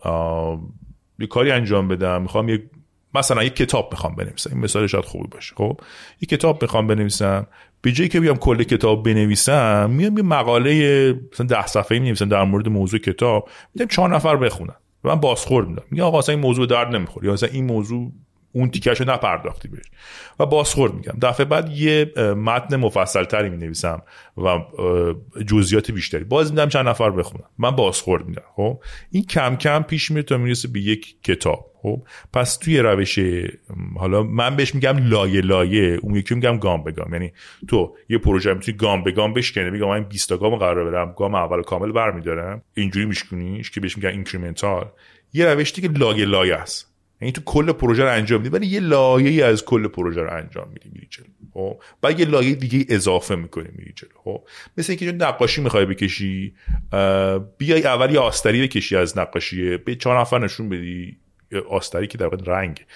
یه کاری انجام بدم می‌خوام یه مثلا یه کتاب می‌خوام بنویسم. این مثال شاید خوبی باشه. خب؟ یه کتاب می‌خوام بنویسم. به جایی که بیام کل کتاب بنویسم میام یه مقاله مثلا ده صفحه می در مورد موضوع کتاب. میدم چهار نفر بخونن. و من بازخورد میدم. میگم آقا اصلا این موضوع درد نمی‌خوره. یا اصلا این موضوع اون تیکش رو نپرداختی بهش. و بازخورد میگم. دفعه بعد یه متن مفصل تری می نویسم و جزئیات بیشتری. باز میدم چند نفر بخونم من بازخورد میدم. خب؟ این کم کم پیش میره تا می‌رسه به یک کتاب. خب پس توی روش حالا من بهش میگم لایه لایه اون یکی میگم گام به گام. یعنی تو یه پروژه می‌تونی گام به گام بشکنی میگم من 20 تا گام قرار برم گام اول کامل برمیدارم. اینجوری میشکنیش که بهش میگن incremental یه روش دیگه لایه لایه است. یعنی تو کل پروژه رو انجام میدی ولی یه لایه از کل پروژه رو انجام میدی میری جلو. خب؟ بعد یه لایه دیگه اضافه می‌کنی میری جلو. خب؟ مثل اینکه نقاشی می‌خوای بکشی بیای اول یه آستری بکشی از نقاشی به چهار نفر نشون بدی. آستری که در واقع رنگ.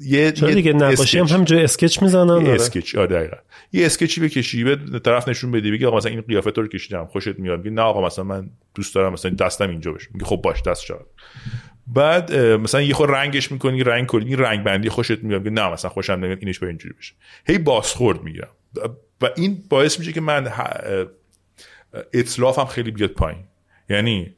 یه چرا دیگه نقاشی هم همینجا اسکچ می‌زنن؟ یه اسکچ آره دقیقاً. یه اسکچی بکشی به طرف نشون بدی بگی آقا مثلا این قیافه رو کشیدم خوشت میاد. میگی نه آقا مثلا من دوست دارم مثلا دستم اینجا بشه میگی خب باش دست شد بعد مثلا یه خور رنگش می‌کنی رنگ کنی این رنگ بندی خوشت میاد. نه مثلا خوشم نمیاد اینش به اینجوری بشه. هی بازخورد می‌گیرم. و این باعث میشه که من اطلافم خیلی بیاد پایین. یعنی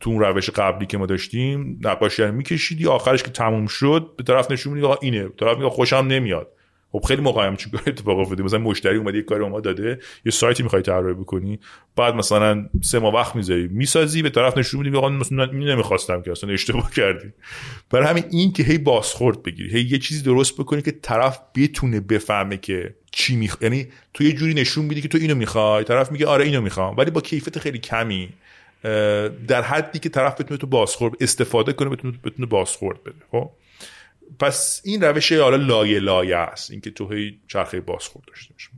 تو اون روش قبلی که ما داشتیم نقاشی رو میکشیدی آخرش که تموم شد به طرف نشون میدی آقا اینه. به طرف میگه خوشم نمیاد. خب خیلی موقع هم چون اتفاق افتاده. مثلا مشتری اومده یه کاری ما داده یه سایتی می‌خوای طراحی بکنی. بعد مثلا سه ماه وقت می‌ذاری می‌سازی به طرف نشون میدی آقا مثلا نمی‌خواستم که اصلا اشتباه کردی. برای همین این که هی بازخورد بگیری هی یه چیزی درست بکنی که طرف بتونه بفهمه که چی میخ یعنی تو یه جوری نشون میدی که تو اینو می‌خوای طرف میگه آره اینو می‌خوام ولی با کیفیت خیلی کمی. در حدی که طرف بتونه تو بازخورد استفاده کنه بتونه بتونه بازخورد بده خب؟ پس این روش حالا لایه لایه است اینکه تو هی چرخه بازخورد داشته باشه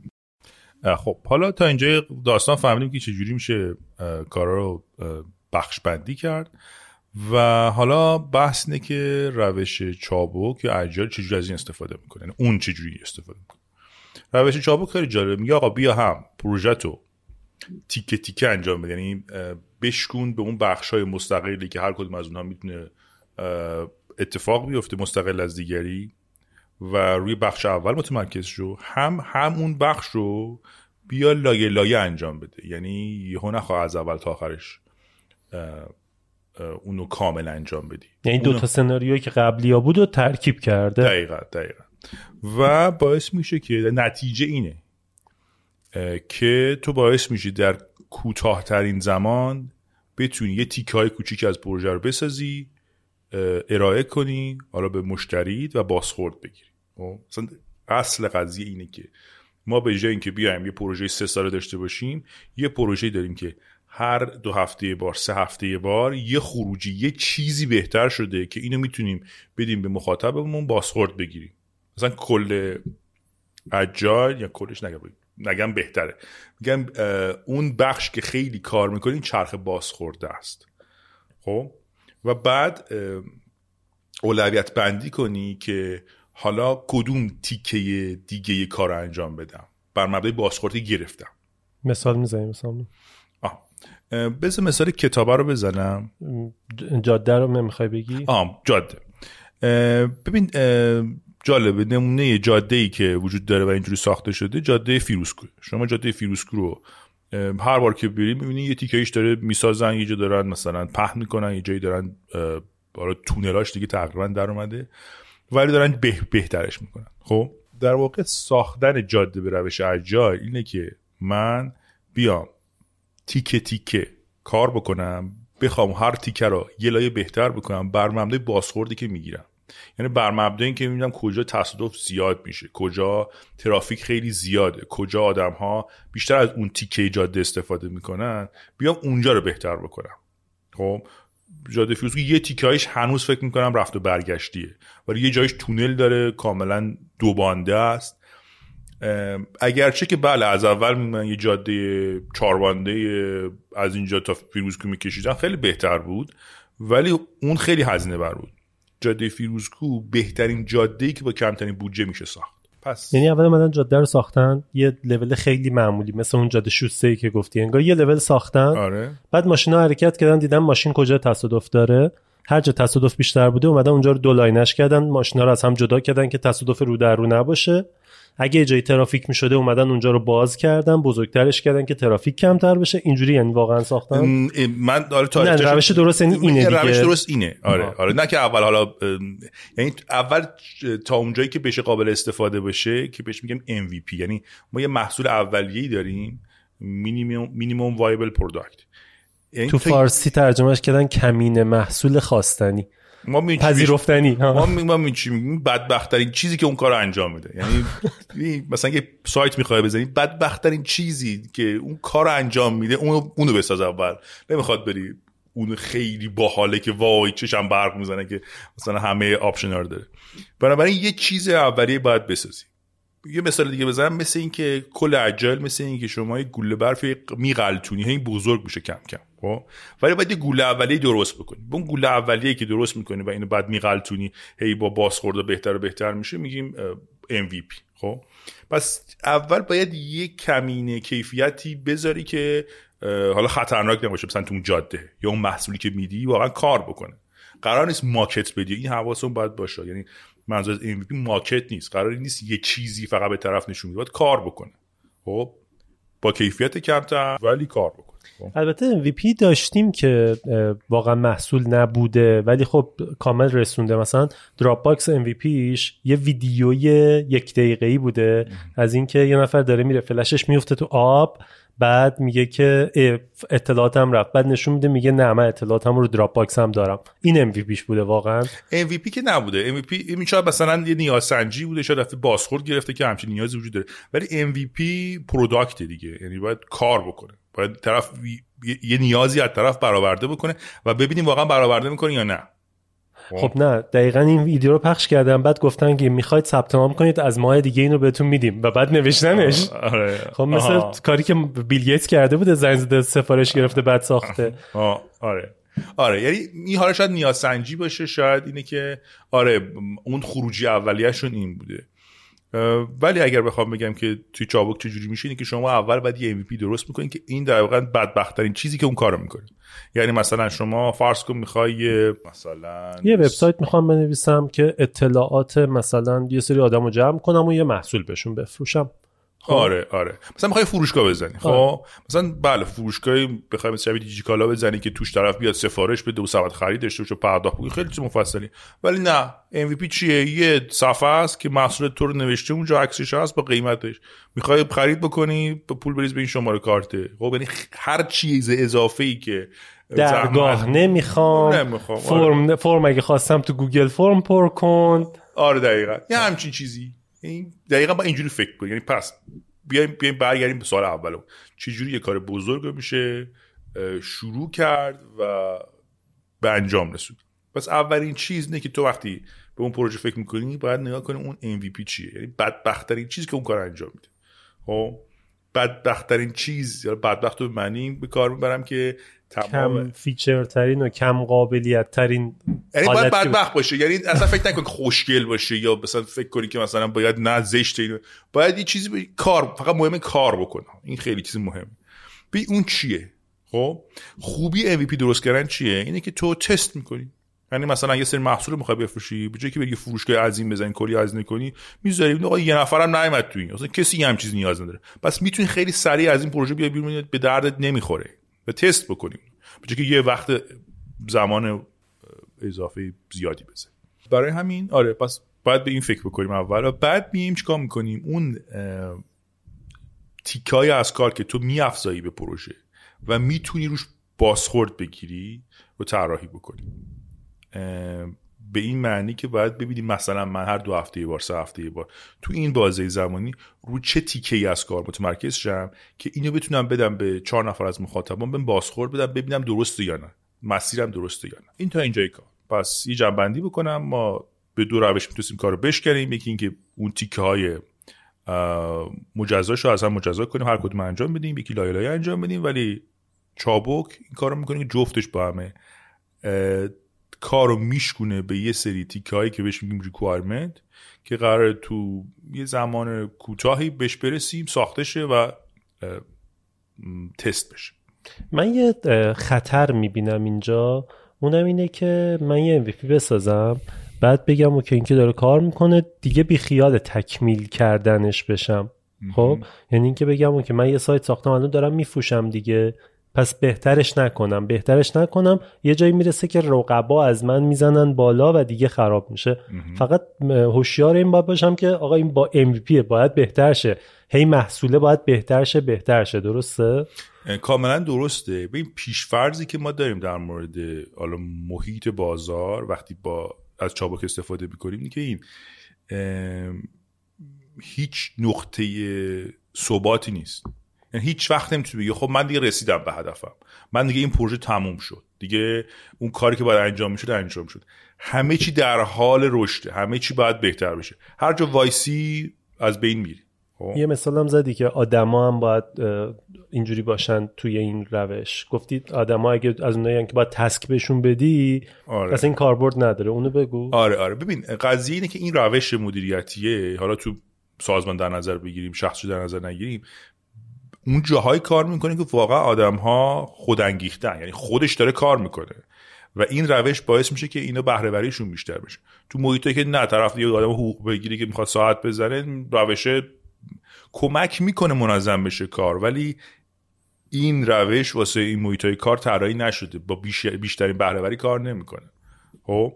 خب حالا تا اینجا داستان فهمیدیم که چجوری میشه کارا رو بخش بندی کرد. و حالا بحث اینه که روش چابک یا اجار چجوری از این استفاده می‌کنه؟ یعنی اون چجوری استفاده می‌کنه؟ روش چابک خیلی جالبه میگه آقا بیا هم پروژه تو تیکه تیکه انجام بده. یعنی بشکون به اون بخش های مستقلی که هر کدوم از اونها می‌تونه اتفاق بیفته مستقل از دیگری. و روی بخش اول متمرکز شو هم هم اون بخش رو بیا لایه لایه انجام بده. یعنی یهو نخواه از اول تا آخرش اونو کامل انجام بدی. یعنی دو تا سناریویی که قبلی ها بود و ترکیب کرده؟ دقیقا دقیقا. و باعث میشه که نتیجه اینه که تو باعث میشی در کوتاهترین زمان بتونی یه تیکه های کوچیک از پروژه رو بسازی ارائه کنی حالا به مشتریت و بازخورد بگیری خب؟ مثلا اصل قضیه اینه که ما به جای اینکه بیایم یه پروژه سه ساله داشته باشیم یه پروژه داریم که هر دو هفته بار سه هفته بار یه خروجی یه چیزی بهتر شده که اینو می‌تونیم بدیم به مخاطبمون بازخورد بگیریم مثلا کل اجایل یا کلش نگه نگم بهتره. میگم اون بخش که خیلی کار می‌کنه این چرخ بازخورده است. خب؟ و بعد اولویت بندی کنی که حالا کدوم تیکه دیگه کار رو انجام بدم. بر مبنای بازخوردی گرفتم. مثال می‌زنیم مثال بذار مثال کتابه رو بزنم. جاده رو نمی‌خوای بگی؟ آه جاده. ببین جالبه نمونه جاده ای که وجود داره و اینجوری ساخته شده جاده فیروزکوه شما جاده فیروزکوه رو هر بار که بریم می‌بینی یه تیکه داره می‌سازن یه جا دارن مثلا پهن می‌کنن یه جایی دارن برای تونلاش دیگه تقریبا در اومده ولی دارن به بهترش می‌کنن. خب؟ در واقع ساختن جاده به روش اجایل اینه که من بیام تیکه تیکه کار بکنم بخوام هر تیکه رو یه لایه بهتر بکنم بر مبنای بازخوردی که می‌گیرم. یعنی بر مبدای اینکه می‌بینم کجا تصادف زیاد میشه کجا ترافیک خیلی زیاده کجا آدم ها بیشتر از اون تیکه جاده استفاده می‌کنن بیام اونجا رو بهتر بکنم. خب جاده فیروزکو یه تیکایش هنوز فکر می‌کنم رفت و برگشتیه ولی یه جایش تونل داره کاملا دوبانده است. اگرچه که بله از اول من یه جاده چاربانده از اینجا تا فیروزکو میکشیدن خیلی بهتر بود ولی اون خیلی هزینه بر بود. جاده فیروزکوه بهترین جاده ای که با کمترین بودجه میشه ساخت. پس یعنی اول اومدن جاده رو ساختن یه لول خیلی معمولی مثل اون جاده شوسه ای که گفتی. انگار یه لول ساختن. آره. بعد ماشینا حرکت کردن دیدن ماشین کجا تصادف داره. هر جا تصادف بیشتر بوده اومدن اونجا رو دو line ش کردن. ماشینا رو از هم جدا کردن که تصادف رو در رو نباشه. اگه جای ترافیک می شده اومدن اونجا رو باز کردن بزرگترش کردن که ترافیک کمتر بشه. اینجوری یعنی واقعا ساختن؟ من آره نه روش درست یعنی اینه دیگه. روش درست اینه. آره آره. نه که اول حالا یعنی اول تا اونجایی که بشه قابل استفاده بشه که بهش میگم MVP یعنی ما یه محصول اولیه‌ای داریم minimum minimum viable product تو فارسی ترجمهش کردن کمینه محصول خواستنی. ما پذیرفتنی. ما ما میگیم بدبختترین چیزی که اون کار انجام میده. یعنی مثلا یه سایت می‌خوای بزنی بدبختترین چیزی که اون کار انجام میده اونو اونو بساز اول. نمی‌خواد بری اون خیلی باحاله که وای چشم برق می‌زنه که مثلا همه option رو داره. بنابراین یه چیز اولیه باید بسازی. یه مثال دیگه بزنم مثل اینکه کل agile مثل اینکه شما یه گوله برف میغلطونی هی بزرگ میشه کم کم خب؟ ولی باید یه گوله اولیه درست بکنی. اون گوله اولیه که درست می‌کنی و اینو بعد میغلطونی هی با بازخورد بهتر و بهتر میشه میگیم MVP خب؟ پس اول باید یه کمینه کیفیتی بذاری که حالا خطرناک نباشه مثلا تو اون جاده یا اون محصولی که میدی واقعا کار بکنه. قرار نیست ماکت بدی این حواستون باید باشه. یعنی منظور از MVP ماکت نیست. قرار نیست یه چیزی فقط به طرف نشون باید کار بکنه. خب؟ با کیفیت کمتر ولی کار بکنه. خب. البته MVP داشتیم که واقعا محصول نبوده ولی خب کامل رسونده. مثلا دراپ باکس MVPش یه ویدیوی یک دقیقه‌ای بوده. از اینکه یه نفر داره میره فلشش میفته تو آب. بعد میگه که اطلاعاتم رفت. بعد نشون میده میگه نه من اطلاعاتم رو Dropbox هم دارم. این MVPش بوده واقعا. MVP که نبوده. MVP این شاید مثلا یه نیاز سنجی بوده شاید رفته بازخورد گرفته که همچین نیازی وجود داره. ولی MVP product دیگه. یعنی باید کار بکنه. باید طرف یه نیازی از طرف برآورده بکنه و ببینیم واقعا برآورده می‌کنه یا نه. خب نه دقیقا این ویدیو رو پخش کردم بعد گفتن که می‌خواید ثبت نام کنید از ماه دیگه اینو بهتون میدیم و بعد نوشتنش آره. خب مثل آها. کاری که بیل گیتس کرده بوده زنگ زده سفارش گرفته بعد ساخته آه. آره آره یعنی این حالا شاید نیاز سنجی باشه شاید اینه که آره اون خروجی اولیه‌شون این بوده ولی اگر بخوام بگم که توی چابک چجوری میشه اینه که شما اول باید یه MVP درست می‌کنید که این در واقع بدبختترین چیزی که اون کارو می‌کنه. یعنی مثلا شما فرض کن می‌خوای مثلا یه وبسایت می‌خوام بنویسم که اطلاعات مثلا یه سری آدمو جمع کنم و یه محصول بهشون بفروشم. خب. آره آره. مثلا می‌خوای فروشگاه بزنی خب؟ آره. مثلا بله فروشگاهی بخوای مثلا دیجیکالا بزنی که توش طرف بیاد سفارش بده و سبد خرید داشته باشه پرداخت بکنی. خیلی چیز مفصلی. ولی نه MVP چیه؟ یه صفحه است که محصول تو رو نوشته اونجا عکسش هست با قیمتش. می‌خوای خرید بکنی با پول بریز به این شماره کارته خب یعنی هر چیز اضافه ای که درگاه نمی‌خوام. نمی‌خوام فرم آره. فرم اگه خواستم تو گوگل فرم پر کن. آره دقیقا. یه همچین چیزی. این دقیقا با اینجوری فکر کنیم یعنی پس بیایم بیایم برگردیم به سوال اولو چجوری یه کار بزرگ میشه شروع کرد و به انجام رسوند پس اولین چیز نه که تو وقتی به اون پروژه فکر می‌کنی باید نگاه کنی اون MVP چیه. یعنی بدبختترین چیزی که اون کار انجام میده. خب؟ بدبختترین چیز یا بدبخت رو به معنی به کار می‌برم که تمام کم feature ترین و کم قابلیت ترین یعنی باید بدبخت باشه. یعنی اصلا فکر نکن که خوشگل باشه یا مثلا فکر کنی که مثلا باید نه زشت اینو باید یه چیزی به کار فقط مهمه کار بکنه این خیلی چیز مهمه. بی اون چیه؟ خب؟ خوبی MVP درست کردن چیه؟ اینه که تو تست می‌کنی. یعنی مثلا یه سری محصول می‌خوای بفروشی به جای که بری فروشگاه عظیم بزنی کلی هزینه کنی می‌ذاری. آقا یه نفرم نیومد تو این. اصلا کسی هم چیز نیاز نداره. پس می‌تونی خیلی سریع از این پروژه بیای بیرون به دردت نمی‌خوره. و تست بکنیم. جای که یه وقت زمان اضافه زیادی بزن برای همین آره پس باید به این فکر بکنیم اول و بعد مییم چیکار می‌کنیم؟ اون تیکای از کار که تو میافزایی به پروژه و می‌تونی روش بازخورد بگیری رو طراحی بکنی. به این معنی که باید ببینیم مثلا من هر دو هفته یه بار سه هفته یه بار تو این بازه زمانی رو چه تیکه ای از کار متمرکز شم که اینو بتونم بدم به چهار نفر از مخاطبان بهم بازخورد بدم ببینم درسته یا نه مسیرم درسته یا نه. این تا اینجای کار. پس یه جنبندی بکنم ما به دو روش می‌تونیم کار رو بشکنیم. یکی اینکه اون تیکه های مجزاش از هم مجزا کنیم هر کدوم انجام بدیم یکی لایه لایه انجام بدیم ولی چابک این کار رو می‌کنیم جفتش با همه کار رو میشکونه به یه سری تیکه هایی که بهش میگیم ریکوایرمنت که قرار تو یه زمان کوتاهی بهش برسیم ساخته شه و تست بشه. من یه خطر می‌بینم اینجا. اونم اینه که من یه MVP بسازم بعد بگم okay این که داره کار می‌کنه دیگه بی خیال تکمیل کردنش بشم. خب؟ یعنی اینکه بگم okay من یه سایت ساختم الان دارم میفروشم دیگه. پس بهترش نکنم. بهترش نکنم یه جایی می‌رسه که رقبا از من می‌زنن بالا و دیگه خراب میشه. فقط هوشیار این باید باشم که آقا این با MVP باید بهتر شه. هی محصوله باید بهتر شه بهتر شه. درسته؟ کاملا درسته. به این پیشفرزی که ما داریم در مورد حالا محیط بازار وقتی با از چابک استفاده می‌کنیم که این هیچ نقطه ثباتی نیست. یعنی هیچ وقت نمی‌تونی بگی. خب من دیگه رسیدم به هدفم. من دیگه این پروژه تموم شد. دیگه اون کاری که باید انجام می‌شد انجام شد. همه چی در حال رشده. همه چی باید بهتر بشه. هر جا وایسی از بین میری. خب؟ یه مثال هم زدی که آدما هم باید اینجوری باشن توی این روش. گفتی آدما اگه از اونایی که باید تسک بهشون بدی آره. اصلا این کاربرد نداره. اونو بگو. آره آره. ببین قضیه اینه که این روش مدیریتیه. حالا تو سازمان در نظر بگیریم شخصی در نظر نگیریم. اون جاهای کار می‌کنه که واقعا آدم ها خودانگیختن. یعنی خودش داره کار می‌کنه. و این روش باعث میشه که اینا بهره وریشون بیشتر بشه. تو محیطی که نه طرف یه آدم حقوق بگیری که می‌خواد ساعت بزنه روش کمک می‌کنه منظم بشه کار. ولی این روش واسه این محیط کار طراحی نشده. با بیش- بیشترین بهره وری کار نمی‌کنه. خب؟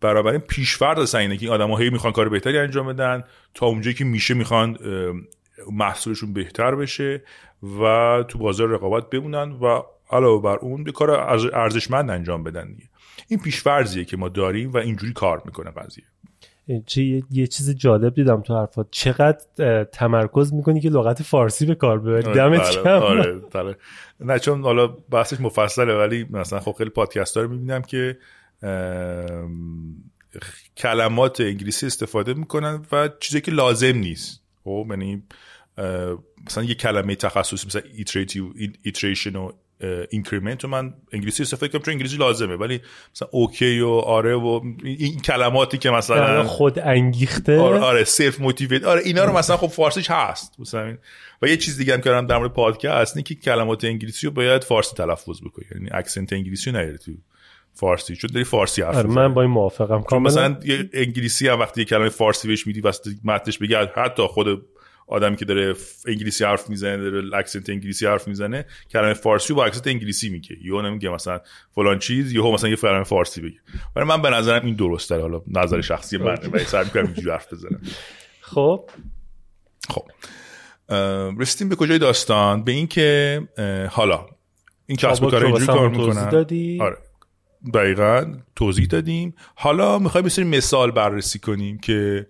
بنابراین پیشفرض اصلا اینه که این آدم هی می‌خوان کار بهتری انجام بدن. تا اونجایی که میشه می‌خوان محصولشون بهتر بشه و تو بازار رقابت بمونن و علاوه بر اون به کار ارز- ارزشمند انجام بدن دیگه. این پیشفرضیه که ما داریم و اینجوری کار می‌کنه قضیه. چه یه چیز جالب دیدم تو حرفات. چقدر تمرکز می‌کنی که لغت فارسی به کار ببری دمت بله، گرم. آره بله. نه چون حالا بحثش مفصله ولی مثلا خب خیلی پادکست ها رو می‌بینم که کلمات انگلیسی استفاده می‌کنن و چیزی که لازم نیست. خب یعنی مثلا یه کلمه تخصصی مثلا iteration و increment رو من انگلیسی استفاده کنم چون انگلیسی لازمه. ولی مثلا okay و آره و این- کلماتی که مثلا خود انگیخته. آره آره self motivate آره اینا رو مثلا خب فارسیش هست. مثلا و یه چیز دیگه هم کردم در مورد پادکست اینه که کلمات انگلیسی رو باید فارسی تلفظ بکنی. یعنی accent انگلیسی رو نیاری تو فارسی چون داری فارسی حرف آره. من با این موافقم کاملا. مثلا یه انگلیسی هم وقتی یه کلمه فارسی بهش میدی واسه متنش بگی حتی خود آدمی که داره انگلیسی حرف می‌زنه داره اکسنت انگلیسی حرف می‌زنه کلمه فارسی با اکسنت انگلیسی میگه. یهو نمیگه مثلا فلان چیز یهو مثلا یه کلمه فارسی بگه. ولی من به نظرم این درسته. حالا نظر شخصی منه ولی سعی می‌کنم اینجوری حرف بزنم. خب. خب. رسیدیم به کجای داستان؟ به اینکه حالا این کسب و کار اینجوری کار می‌کنن. آره. دقیقا توضیح دادیم. حالا می‌خوایم یه سری مثال بررسی کنیم که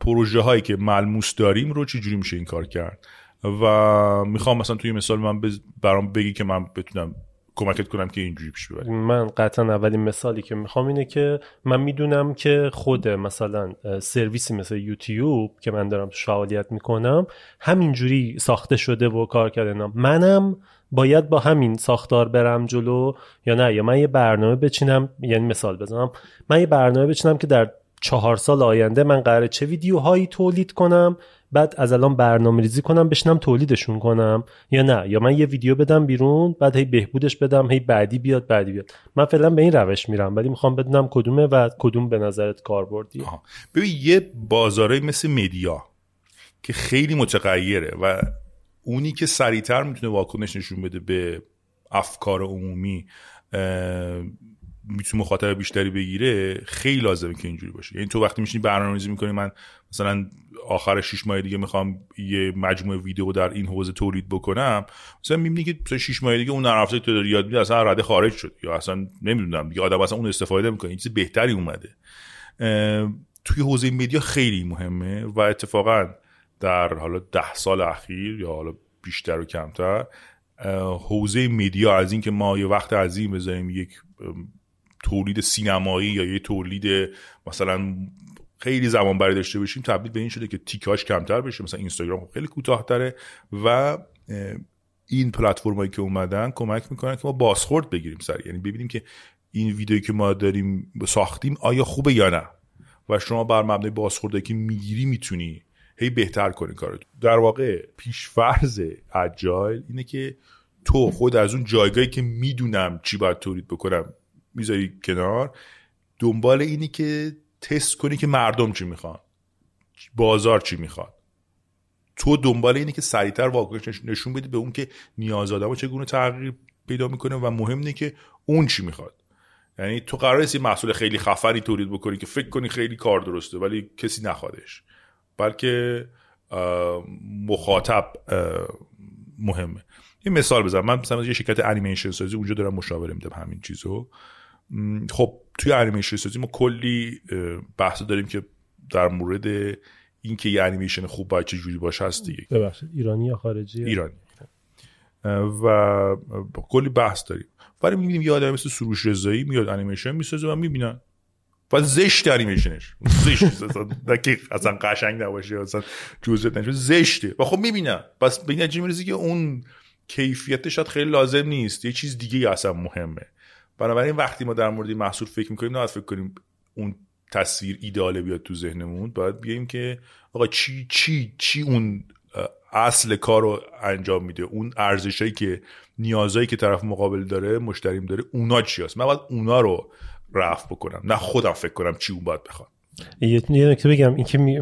پروژه هایی که ملموس داریم رو چجوری میشه این کار کرد. و می‌خوام مثلا توی مثال من برام بگی که من بتونم کمکت کنم که اینجوری پیش ببری من قطعا اولین مثالی که می‌خوام اینه که من می‌دونم که خود مثلا سرویسی مثل یوتیوب که من دارم تو فعالیت می‌کنم همینجوری ساخته شده و کار کردن منم باید با همین ساختار برم جلو یا نه؟ یا من یه برنامه بچینم؟ یعنی مثال بزنم. من یه برنامه بچینم که در چهار سال آینده من قراره چه ویدیوهایی تولید کنم بعد از الان برنامه ریزی کنم بشنم تولیدشون کنم یا نه؟ یا من یه ویدیو بدم بیرون بعد هی بهبودش بدم هی بعدی بیاد بعدی بیاد. من فعلا به این روش میرم ولی می‌خوام بدونم کدومه و کدوم به نظرت کاربردی ببین یه بازاره مثل مدیا که خیلی متغیره و اونی که سریعتر می‌تونه واکنش نشون بده به افکار عمومی می‌تونه مخاطب بیشتری بگیره خیلی لازمه که اینجوری باشه. یعنی تو وقتی میشینی برنامه‌ریزی می‌کنی من مثلا آخر 6 ماه دیگه می‌خوام یه مجموعه ویدیو در این حوزه تولید بکنم مثلا می‌بینی که تو 6 ماه دیگه اون افزاری تو داری یاد میدی اصلا رده خارج شد. یا اصلا نمی‌دونم دیگه آدم اصلا اون استفاده می‌کنه این چیز بهتری اومده. توی حوزه مدیا خیلی مهمه و اتفاقا در حالا ده سال اخیر یا حالا بیشتر و کمتر حوزه مدیا از اینکه ما یه وقت عظیم بذاریم یک تولید سینمایی یا یه تولید مثلا خیلی زمان بری داشته باشیم تبدیل به این شده که تیکاش کمتر بشه مثلا اینستاگرام خیلی کوتاهتره و این پلتفرمایی که اومدن کمک می‌کنن که ما بازخورد بگیریم سر. یعنی ببینیم که این ویدیویی که ما داریم ساختیم آیا خوبه یا نه؟ و شما بر مبنای بازخوردی که می‌گیری می‌تونی هی بهتر کنی کارت در واقع پیشفرز اجایل اینه که تو خود از اون جایگاهی که می‌دونم چی باید تولید بکنم می‌ذاری کنار دنبال اینی که تست کنی که مردم چی می‌خوان بازار چی می‌خواد. تو دنبال اینی که سریعتر واکنش نشون بدی به اون که نیاز آدم چگونه تغییر پیدا می‌کنه و مهم اینه که اون چی می‌خواد. یعنی تو قرار یه محصول خیلی خفری تولید بکنی که فکر کنی خیلی کار درسته ولی کسی نخوادش. بلکه مخاطب مهمه. یه مثال بزنم. من مثلا یه شرکت انیمیشن سازی اونجا دارم مشاوره میدم همین چیزو. خب توی انیمیشن سازی ما کلی بحث داریم که در مورد اینکه یه انیمیشن خوب باید چه جوری باشه هست دیگه. ببخشید ایرانی یا خارجی؟ ایرانی. و کلی بحث داریم. ولی می‌بینیم یه آدم مثل سروش رضایی میاد انیمیشن می‌سازه و می‌بینن. و زشت انیمیشنش. زشت. اصلا که اصلا قشنگ نباشه. اصلا جزئیات نشه زشته. و خب می‌بینن پس به می‌رسه که اون کیفیتش شاید خیلی لازم نیست. یه چیز دیگه اصلا مهمه. بنابراین وقتی ما در مورد محصول فکر می‌کنیم نه فکر کنیم اون تصویر ایداله بیاد تو ذهنمون. باید بیایم که آقا چی چی چی اون اصل کار رو انجام میده؟ اون ارزشایی که نیازایی که طرف مقابل داره مشتریم داره اونا چی هست من باید اونا رو رفت بکنم. نه خودم فکر کنم چی اون باید بخواد. یه نکته بگم اینکه می...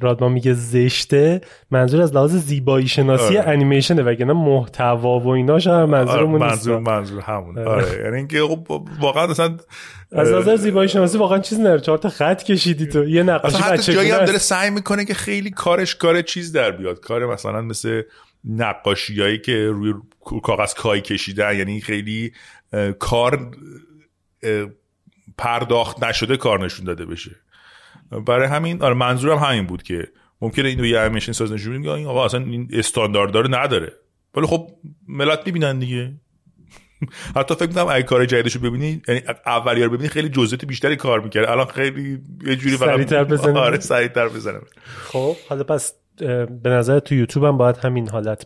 رادمان میگه زشته منظور از لحاظ زیبایی شناسی آره. انیمیشنه وگرنه محتوا و ایناش هم منظورمون آره منظور منظور همون. آره, آره. یعنی اینکه خب واقعا اصلا از نظر زیبایی شناسی واقعا چیز نره چهار تا خط کشیدی تو. یه نقاشی بچه جایی هم داره سعی می‌کنه که خیلی کارش کار چیز در بیاد. کار مثلا مثل نقاشیایی که روی کاغذ کای کشیدن یعنی خیلی کار پرداخت نشده کار نشون داده بشه. برای همین آره منظورم همین بود که ممکنه اینو یه انیمیشن ساز نشون بده این آقا اصلا این استاندارد داره نداره. ولی خب ملت می‌بینن دیگه. [LAUGHS] حتی فکر می‌کنم اگه کار جدیدشو ببینی یعنی اولی رو ببینی خیلی جزئیات بیشتری کار می‌کرد. الان خیلی یه جوری سریعتر بزنه. آره سریعتر بزنه. خب حالا پس به نظر تو یوتیوب هم باید همین حالت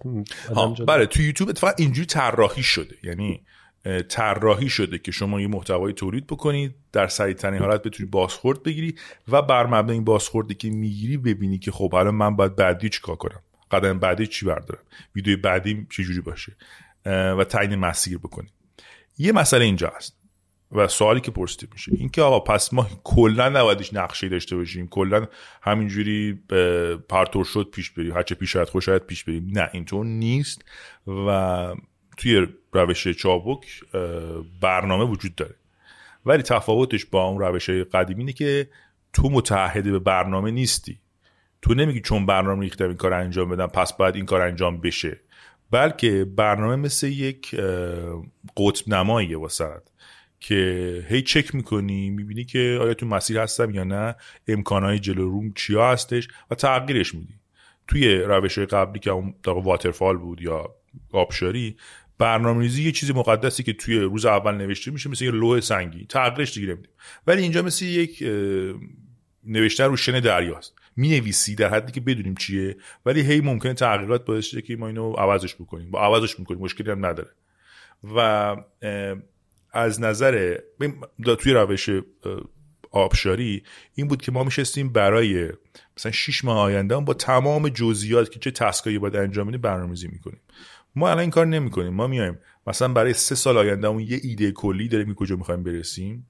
بله تو یوتیوب اتفاقا اینجوری طراحی شده. یعنی طراحی شده که شما یه محتوای تولید بکنید در سریعترین حالت بتونی بازخورد بگیری و بر مبنای این بازخوردی که می‌گیری ببینی که خب الان من باید بعدی چیکار کنم؟ قدم بعدی چی بردارم؟ ویدیو بعدی چه جوری باشه و تعیین مسیر بکنی. یه مسئله اینجا هست و سوالی که پرسیده میشه. این که آقا پس ما کلا نبایدش نقشه داشته باشیم کلا همینجوری پرتور شد پیش بریم هرچه پیش شاید خوش پیش بریم. نه اینطور نیست و توی روش چابک برنامه وجود داره. ولی تفاوتش با اون روش قدیمی اینه که تو متحد به برنامه نیستی. تو نمیگی چون برنامه ریختم این کار انجام بدم پس باید این کار انجام بشه. بلکه برنامه مثل یک قطب نماییه واسد که هی چک می‌کنی می‌بینی که آیا تو مسیر هستم یا نه امکانهای جلو روم چیا هستش و تغییرش میدی. توی روش قبلی که اون واترفال بود یا آبشاری برنامه‌ریزی یه چیزی مقدسی که توی روز اول نوشته میشه مثل یه لوح سنگی. تغییرش دیگه نمیدیم. ولی اینجا مثل یک نوشته رو شن دریاست. می نویسی در حدی که بدونیم چیه ولی هی ممکنه تغییرات باعث شه که ما اینو عوضش بکنیم. با عوضش می‌کنیم مشکلی هم نداره. و از نظر توی روش آبشاری این بود که ما میشستیم برای مثلا 6 ماه آینده با تمام جزئیات که چه تسکایی باید انجام بدیم برنامه‌ریزی می‌کنیم. ما الان این کار نمی‌کنیم. ما میایم. مثلا برای سه سال آیندهمون یه ایده کلی داریم کجا می‌خوایم برسیم.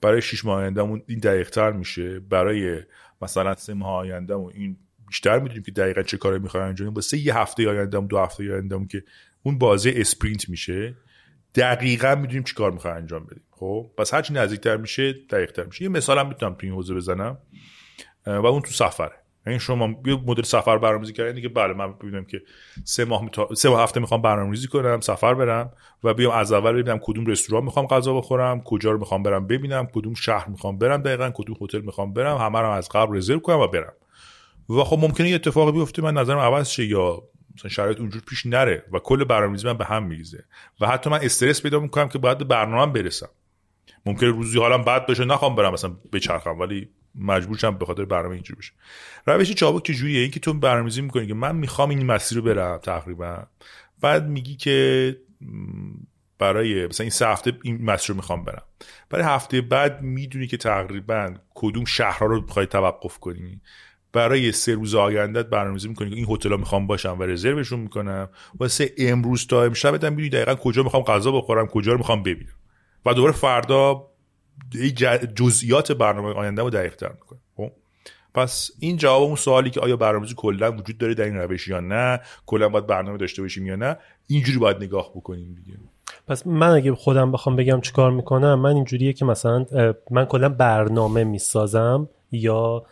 برای 6 ماه آیندهمون این دقیقتر میشه. برای مثلا سه ماه آیندهمون این بیشتر می‌دونیم که دقیقا چه کاری می‌خوایم انجام بدیم. واسه یه هفته آیندهمون دو هفته آیندهمون که اون بازه اسپرینت میشه دقیقا می‌دونیم چی کار می‌خوایم انجام بدیم. خب؟ پس هرچی نزدیکتر میشه دقیقتر میشه. یه مثال هم می‌تونم تو این حوزه بزنم. و اون تو سفره. یعنی شما یه مدل سفر برنامه‌ریزی کردین که بله من ببینم که سه ماه متا... سه ماه هفته می‌خوام برنامه‌ریزی کنم سفر برم و بیام از اول ببینم کدوم رستوران می‌خوام غذا بخورم کجا رو می‌خوام برم ببینم کدوم شهر می‌خوام برم دقیقا کدوم هتل می‌خوام برم همه رو از قبل رزرو کنم و برم. و خب ممکنه یه اتفاقی بیفته من نظرم عوض شه یا مثلا شرایط اونجور پیش نره و کل برنامه‌ریزی من به هم میریزه. و حتی من استرس پیدا می‌کنم که باید به برنامه برسم. ممکنه روزی حالم بد بشه نخوام برم مثلا بچرخم ولی مجبور شم به خاطر برنامه اینجوری بشه روش چابک که جوریه؟ این که تو برنامه‌ریزی می‌کنی که من می‌خوام این مسیر رو برم تقریبا. بعد میگی که برای مثلا این سه هفته این مسیر رو می‌خوام برم. برای هفته بعد می‌دونی که تقریبا کدوم شهرها رو می‌خوای توقف کنی. برای سه روز آیندت برنامه‌ریزی می‌کنی که این هتل‌ها می‌خوام باشم و رزروشون می‌کنم واسه امروز تا امشب بدم می‌دونی دقیقا کجا می‌خوام غذا بخورم کجا رو می‌خوام ببینم. و دوباره فردا جزئیات برنامه آینده رو دقیق تر می‌کنه. خب؟ پس این جواب اون سوالی که آیا برنامه‌ریزی کلا وجود داره در این روش یا نه؟ کلا باید برنامه داشته باشیم یا نه؟ اینجوری باید نگاه بکنیم دیگه. پس من اگه خودم بخوام بگم چیکار می‌کنم من اینجوریه که مثلا من کلا برنامه می‌سازم یا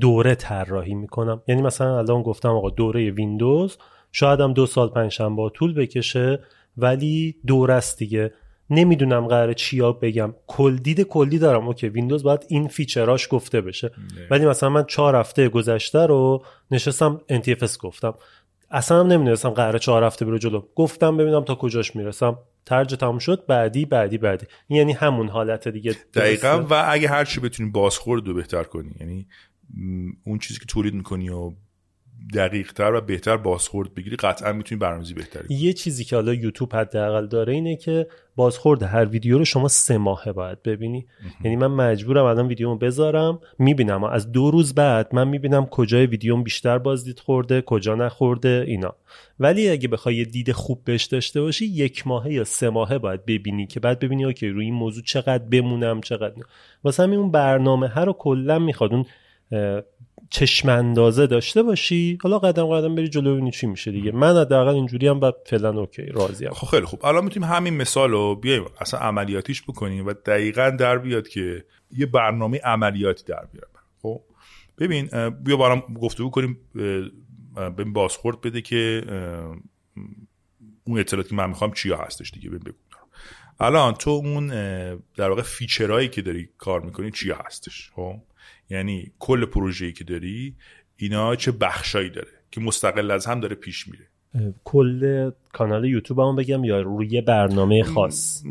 دوره طراحی می‌کنم. یعنی مثلا الان گفتم آقا دوره ویندوز شاید هم دو سال پنجشنبه طول بکشه ولی دوره است دیگه. نمی‌دونم قراره چیا بگم. کل دید کلی دارم. okay ویندوز باید این feature اش گفته بشه. ولی مثلا من چهار هفته گذشته رو نشستم NTFS گفتم. اصلا نمی‌دونستم قراره چهار هفته برو جلو. گفتم ببینم تا کجاش می‌رسم. ترج تموم شد. بعدی بعدی بعدی. یعنی همون حالت دیگه دقیقا. و اگه هر چی بتونی بازخورد رو بهتر کنی. یعنی اون چیزی که تولید می‌کنی و دقیق تر و بهتر بازخورد بگیری قطعا می‌تونی برنامه‌ریزی بهتری یه چیزی که حالا یوتیوب حداقل داره اینه که بازخورد هر ویدیو رو شما سه ماهه باید ببینی. یعنی من مجبورم الان ویدیومو بذارم می‌بینم. از دو روز بعد من می‌بینم کجای ویدیوم بیشتر بازدید خورده کجا نخورده اینا. ولی اگه بخوای یه دید خوب بهش داشته باشی یک ماهه یا سه ماهه باید ببینی که بعد ببینی اوکی روی این موضوع چقدر بمونم چقدر واسه همین اون برنامه هر رو کلا می‌خواد. اون چشم اندازه داشته باشی حالا قدم قدم بری جلو ببینی چی میشه دیگه. من حداقل اینجوری هم و فعلا اوکی راضی خب خیلی خوب. الان می‌تونیم همین مثال رو بیایم اصلا عملیاتیش بکنیم و دقیقا در بیاد که یه برنامه عملیاتی در بیارم. خب؟ ببین بیا برام گفتگو کنیم ببین بازخورد بده که اون اطلاعاتی من می‌خوام چیا هستش دیگه ببین بگو. الان تو اون در واقع فیچرهایی که داری کار می‌کنی چیا هستش؟ خب؟ یعنی کل پروژه‌ای که داری اینا چه بخشایی داره که مستقل از هم داره پیش میره؟ کل کانال یوتیوب هم بگم یا روی برنامه خاص؟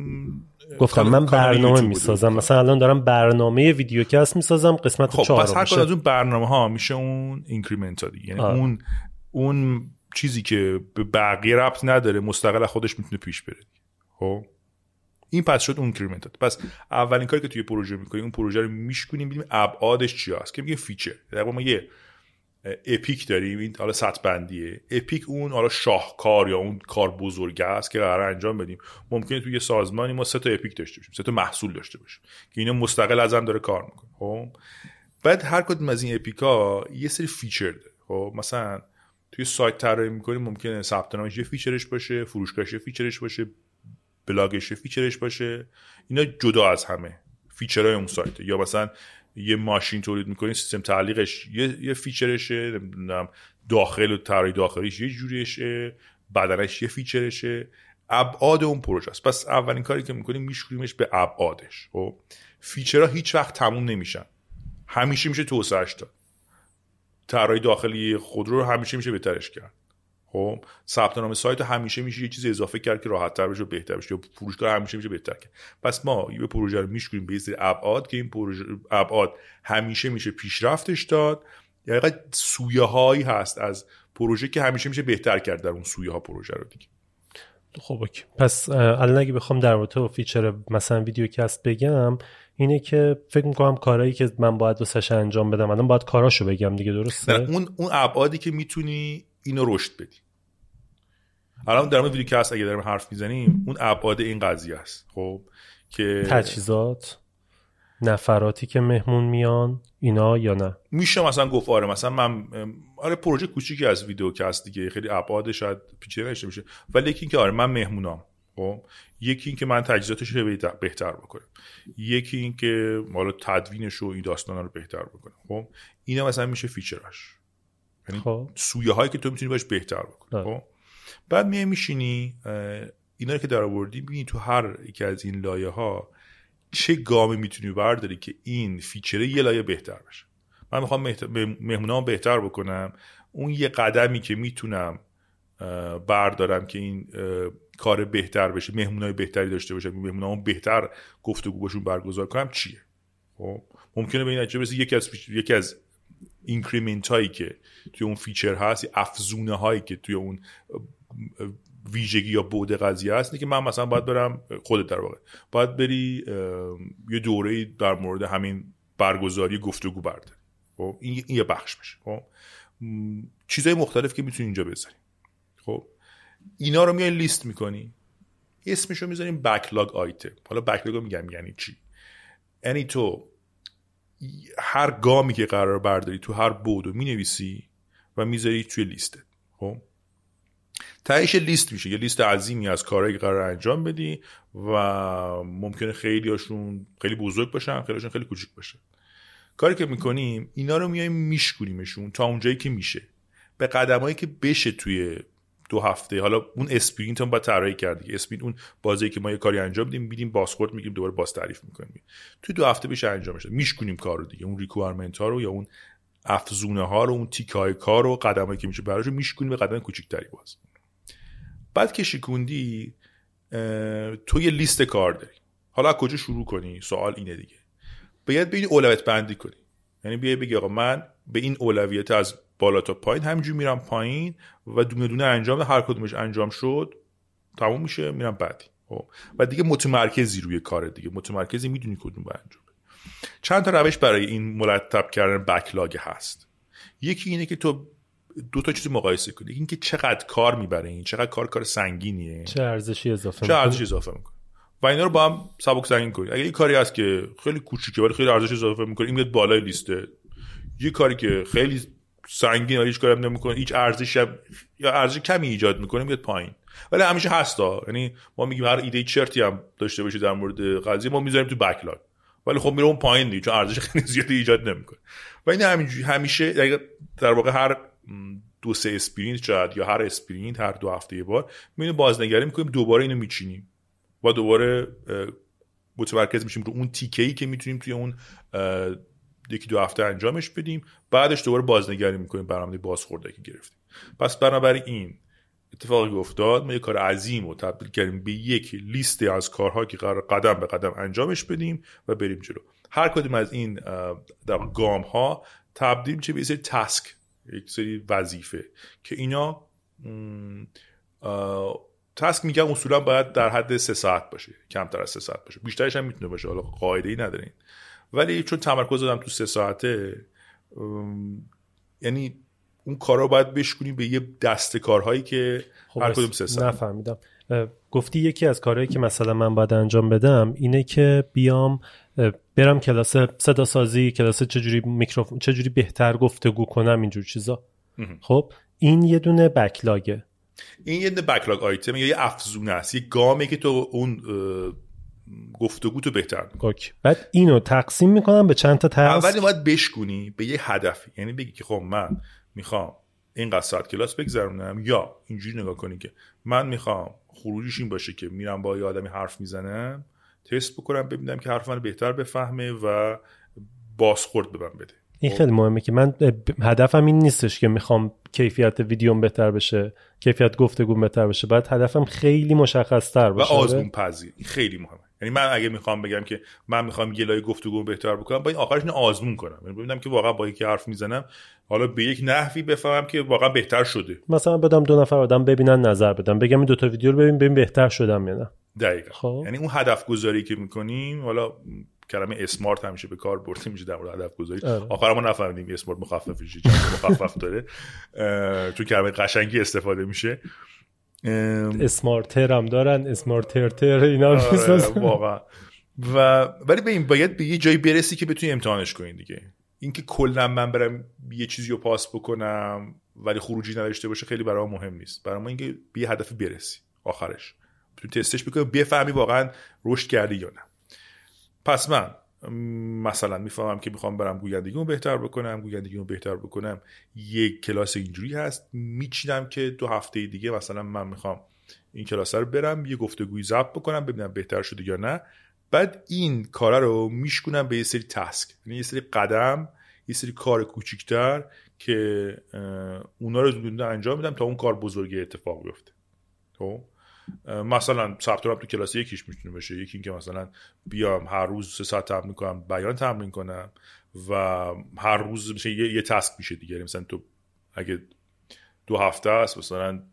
گفتم من برنامه می‌سازم. مثلا الان دارم برنامه ویدیوکست می‌سازم قسمت خب چهارم پس هر از اون برنامه ها میشه اون increment ها دیگه یعنی اون اون چیزی که به بقیه ربط نداره مستقل از خودش می‌تونه پیش بره. خب؟ این پس شد اون increment پس اولین کاری که توی پروژه می‌کنیم اون پروژه رو میشکنیم ببینیم ابعادش چی هست که میگه feature. در ما یه epic داریم این حالا سطح بندیه epic اون حالا شاهکار یا اون کار بزرگ است که قرار انجام بدیم. ممکنه توی یه سازمانی ما سه تا epic داشته باشیم سه تا محصول داشته باشیم که اینا مستقل از هم داره کار می‌کنه. خب؟ بعد هر کدوم از این epic ا یه سری feature داره. خب؟ مثلا توی سایت طراحی می‌کنیم ممکنه ثبت نامش یه feature ش باشه فروشگاهش یه feature ش باشه blog ش feature ش باشه. اینا جدا از همه feature های اون سایت یا مثلا یه ماشین تولید می‌کنی سیستم تعلیقش یه, یه feature شه نمی‌دونم داخل و طراحی داخلیش یه جوریشه بدنش یه feature شه. ابعاد اون پروژه است. پس اولین کاری که می‌کنیم میشوریمش به ابعادش. خب؟ فیچرها هیچ وقت تموم نمیشن. همیشه میشه توسعهش داد طراحی داخلی خودرو رو همیشه میشه بهترش کرد. خب ثبت نام سایت همیشه میشه یه چیز اضافه کرد که راحت تر بشه و بهتر بشه. یا فروشگاه همیشه میشه بهتر کرد. پس ما یه پروژه رو میشکنیم به سری ابعاد که این پروژه ابعاد همیشه میشه پیشرفتش داد. یا سویه هایی هست از پروژه که همیشه میشه بهتر کرد در اون سویه ها پروژه رو دیگه. خب okay. پس الان اگه بخوام در رابطه با feature مثلا video cast بگم اینه که فکر می‌کنم کارهایی که من باید واسش انجام بدم الان باید کاراشو بگم دیگه درسته؟ اون اون ابعادی که می‌تونی اینو رشد بدی. الان در مورد video cast اگه داریم حرف می‌زنیم اون ابعاد این قضیه است. خب که تجهیزات نفراتی که مهمون میان اینا یا نه؟ میشه مثلا گفت آره مثلا من آره پروژه کوچیکی از video cast دیگه خیلی ابعاد شاید پیچیده نشه میشه. ولی یکی اینکه آره من مهمونام. خب یکی اینکه من تجهیزاتش رو بهتر بکنم. یکی اینکه حالا تدوینش و این داستانا رو بهتر بکنم. خب اینا مثلا میشه feature اش. یعنی خب. سویه هایی که تو می‌تونی باش بهتر بکنی خب؟ بعد میای میشینی اینا رو که در آوردی ببینی تو هر یکی از این لایه ها چه گامی می‌تونی برداری که این feature ه یه لایه بهتر بشه. من می‌خوام مهمونام بهتر بکنم. اون یه قدمی که می‌تونم بردارم که این کار بهتر بشه مهمونای بهتری داشته باشم مهمونام بهتر گفتگو باشون برگزار کنم چیه؟ خب؟ ممکنه به این نتیجه یکی از یکی از increment هایی که توی اون feature هست افزونه هایی که توی اون ویژگی یا بود قضیه هست که من مثلا باید برم خودت در واقع باید بری یه دوره در مورد همین برگزاری گفتگو برده خب؟ این یه بخش میشه. خب؟ چیزهای مختلف که می‌تونی اینجا بذاری. خب؟ اینا رو میای لیست می‌کنی. اسمش رو می‌ذاریم بکلاگ آیتم حالا بکلاگ رو میگم یعنی چی؟ یعنی تو هر گامی که قرار برداری تو هر بودو می‌نویسی و می‌ذاری توی لیست. خب؟ تهش لیست میشه. یه لیست عظیمی از کارهایی که قرار انجام بدی و ممکنه خیلی هاشون خیلی بزرگ باشن خیلی هاشون خیلی کوچیک باشه. کاری که می‌کنیم اینا رو میایم میشکونیمشون تا اونجایی که میشه. به قدمایی که بشه توی دو هفته. حالا اون sprint هم با طراحی کردی sprint اون بازه‌ای که ما یه کاری انجام بدیم میدیم بازخورد میگیم دوباره باز تعریف می‌کنیم. توی دو هفته بشه انجام بشه میشکنیم کارو دیگه. اون requirement ها رو یا اون افزونه ها رو اون تیک های کار رو قدمایی که میشه براش میشکنیم به قدم کوچیکتری باز. بعد که شکوندی تو یه لیست کار داری. حالا کجا شروع کنی؟ سوال اینه دیگه. باید به اولویت بندی کنی. یعنی بیای بگی آقا من به این اولویت از بالا تا پایین همینجوری میرم پایین و دونه دونه انجام هر کدومش انجام شد تموم میشه میرم بعدی. خب. و دیگه متمرکزی روی کار دیگه. متمرکزی می‌دونی کدوم با انجام چند تا روش برای این مرتب کردن بکلاگ هست. یکی اینه که تو دو تا چیز مقایسه کنی. اینکه چقدر کار می‌بره این چقدر کار کار سنگینیه. چه ارزشی اضافه چه ارزشی اضافه می‌کنه. و اینا رو با هم سبک سنگین کنی. اگه یه کاری هست که خیلی کوچیکه ولی خیلی ارزش اضافه می‌کنه این میاد بالای لیسته یه کاری که خیلی سنگین هیچ کاری نمی‌کنه. هیچ ارزشی یا ارزش کمی ایجاد می‌کنه میاد پایین. ولی همیشه هستا. یعنی ما میگیم هر ایده چرتی هم داشته باشه در مورد قضیه ما می‌ذاریم تو بکلاگ ولی خب میره اون پایین دیگه چون ارزش خیلی زیادی ایجاد نمی‌کنه. و این همیشه در واقع هر دو سه sprint شاید یا هر sprint هر دو هفته یه بار می‌بینیم بازنگری می‌کنیم دوباره اینو میچینیم. و دوباره متمرکز میشیم رو اون تیکه که می‌تونیم توی اون یکی دو هفته انجامش بدیم. بعدش دوباره بازنگری می‌کنیم برنامه بازخورده که گرفتیم. پس بنابراین این اتفاقی که ما یه کار عظیم رو تبدیل کردیم به یک لیست از کارها که قرار قدم به قدم انجامش بدیم و بریم جلو. هر کدوم از این گام ها تبدیل میشه به سری تسک یک سری وظیفه که اینا تسک میگم اصولا باید در حد سه ساعت باشه کمتر از سه ساعت باشه. بیشترش هم می‌تونه باشه حالا قاعده ای ندارین ولی چون تمرکز دادم تو سه ساعته یعنی اون کارا باید بشکنی به یه دست کارهایی که خب هر کدوم سه ساعت. نفهمیدم. گفتی یکی از کارهایی که مثلا من باید انجام بدم اینه که بیام برم کلاس صدا سازی کلاس چجوری میکروفون چجوری بهتر گفتگو کنم اینجور چیزا. خب این یه دونه backlog ـه. این یه دونه backlog item یا یه افزونه است. یه گامه که تو اون گفتگو تو بهتر اوکی. بعد اینو تقسیم می‌کنم به چند تا تقسیم اولی باید بشکونی به یه هدفی یعنی بگی که خب من می‌خوام این ساعت کلاس بگذرونم یا اینجوری نگاه کنی که من می‌خوام خروجیش این باشه که میرم با یه آدمی حرف می‌زنم تست بکنم ببینم که حرف من بهتر بفهمه و بازخورد به من بده. این خیلی مهمه که من هدفم این نیستش که می‌خوام کیفیت ویدیوم بهتر بشه کیفیت گفتگو بهتر بشه. بعد هدفم خیلی مشخص تر باشه. و آزمون پذیر خیلی مهمه. یعنی من اگه می‌خوام بگم که من می‌خوام گلای گفتگو بهتر بکنم با این آخرش اینو آزمون کنم. یعنی ببینم که واقعا با یکی حرف می‌زنم حالا به یک نحوی بفهمم که واقعا بهتر شده. مثلا بدم دو نفر آدم ببینن نظر بدم بگم این دو تا ویدیو رو ببین ببین بهتر شدم یا نه. دقیقاً. خب. یعنی اون هدف گذاری که می‌کنیم حالا کلمه اسمارت همیشه به کار برده میشه در مورد هدف گذاری آره. آخر ما نفهمیدیم اسمارت مخفف چیه مخفف داره. چون کلمه قشنگی استفاده میشه. اسمارتر هم دارن اسمارتر اینا آره واقعا. و ولی به این باید به یه جایی برسی که بتونی امتحانش کنی دیگه. اینکه کلا من برم یه چیزی رو پاس بکنم ولی خروجی نداشته باشه خیلی برای مهم نیست. برای ما اینکه به یه هدفی برسی آخرش. تو تستش بکنی بفهمی واقعا رشد کردی یا نه. پس من مثلا می‌فهمم که می‌خوام برم گویندگیمو بهتر بکنم گویندگیمو بهتر بکنم یک کلاس اینجوری هست میچینم که دو هفته دیگه مثلا من می‌خوام این کلاس رو برم یه گفتگوی ضبط بکنم ببینم بهتر شده یا نه. بعد این کار رو میشکنم به یه سری تسک یعنی یه سری قدم یه سری کار کوچیکتر که اونا رو انجام میدم تا اون کار بزرگی اتفاق بیفته. خب؟ مثلا ثبت تو کلاس یکیش می‌تونه بشه یکی اینکه مثلا بیام هر روز سه ساعت تمرین کنم بیان تمرین کنم و هر روز میشه یه, یه تسک میشه دیگه. یعنی مثلا تو اگه دو هفته است مثلا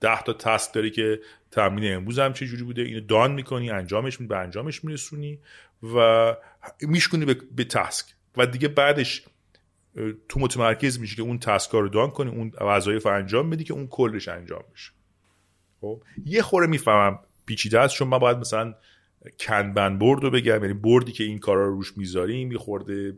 ده تا تسک داری که تمرین امروز هم چه جوری بوده؟ اینو دان می‌کنی انجامش می به انجامش میرسونی و میشکنی به, به تسک. و دیگه بعدش تو متمرکز میشه که اون تسک رو دان کنی اون وظایف انجام بدی که اون کلش انجام میشه خب یه خوره می‌فهمم پیچیده است چون من باید مثلا کنبن برد رو بگم یعنی بردی که این کارا رو روش می‌ذاریم یه خورده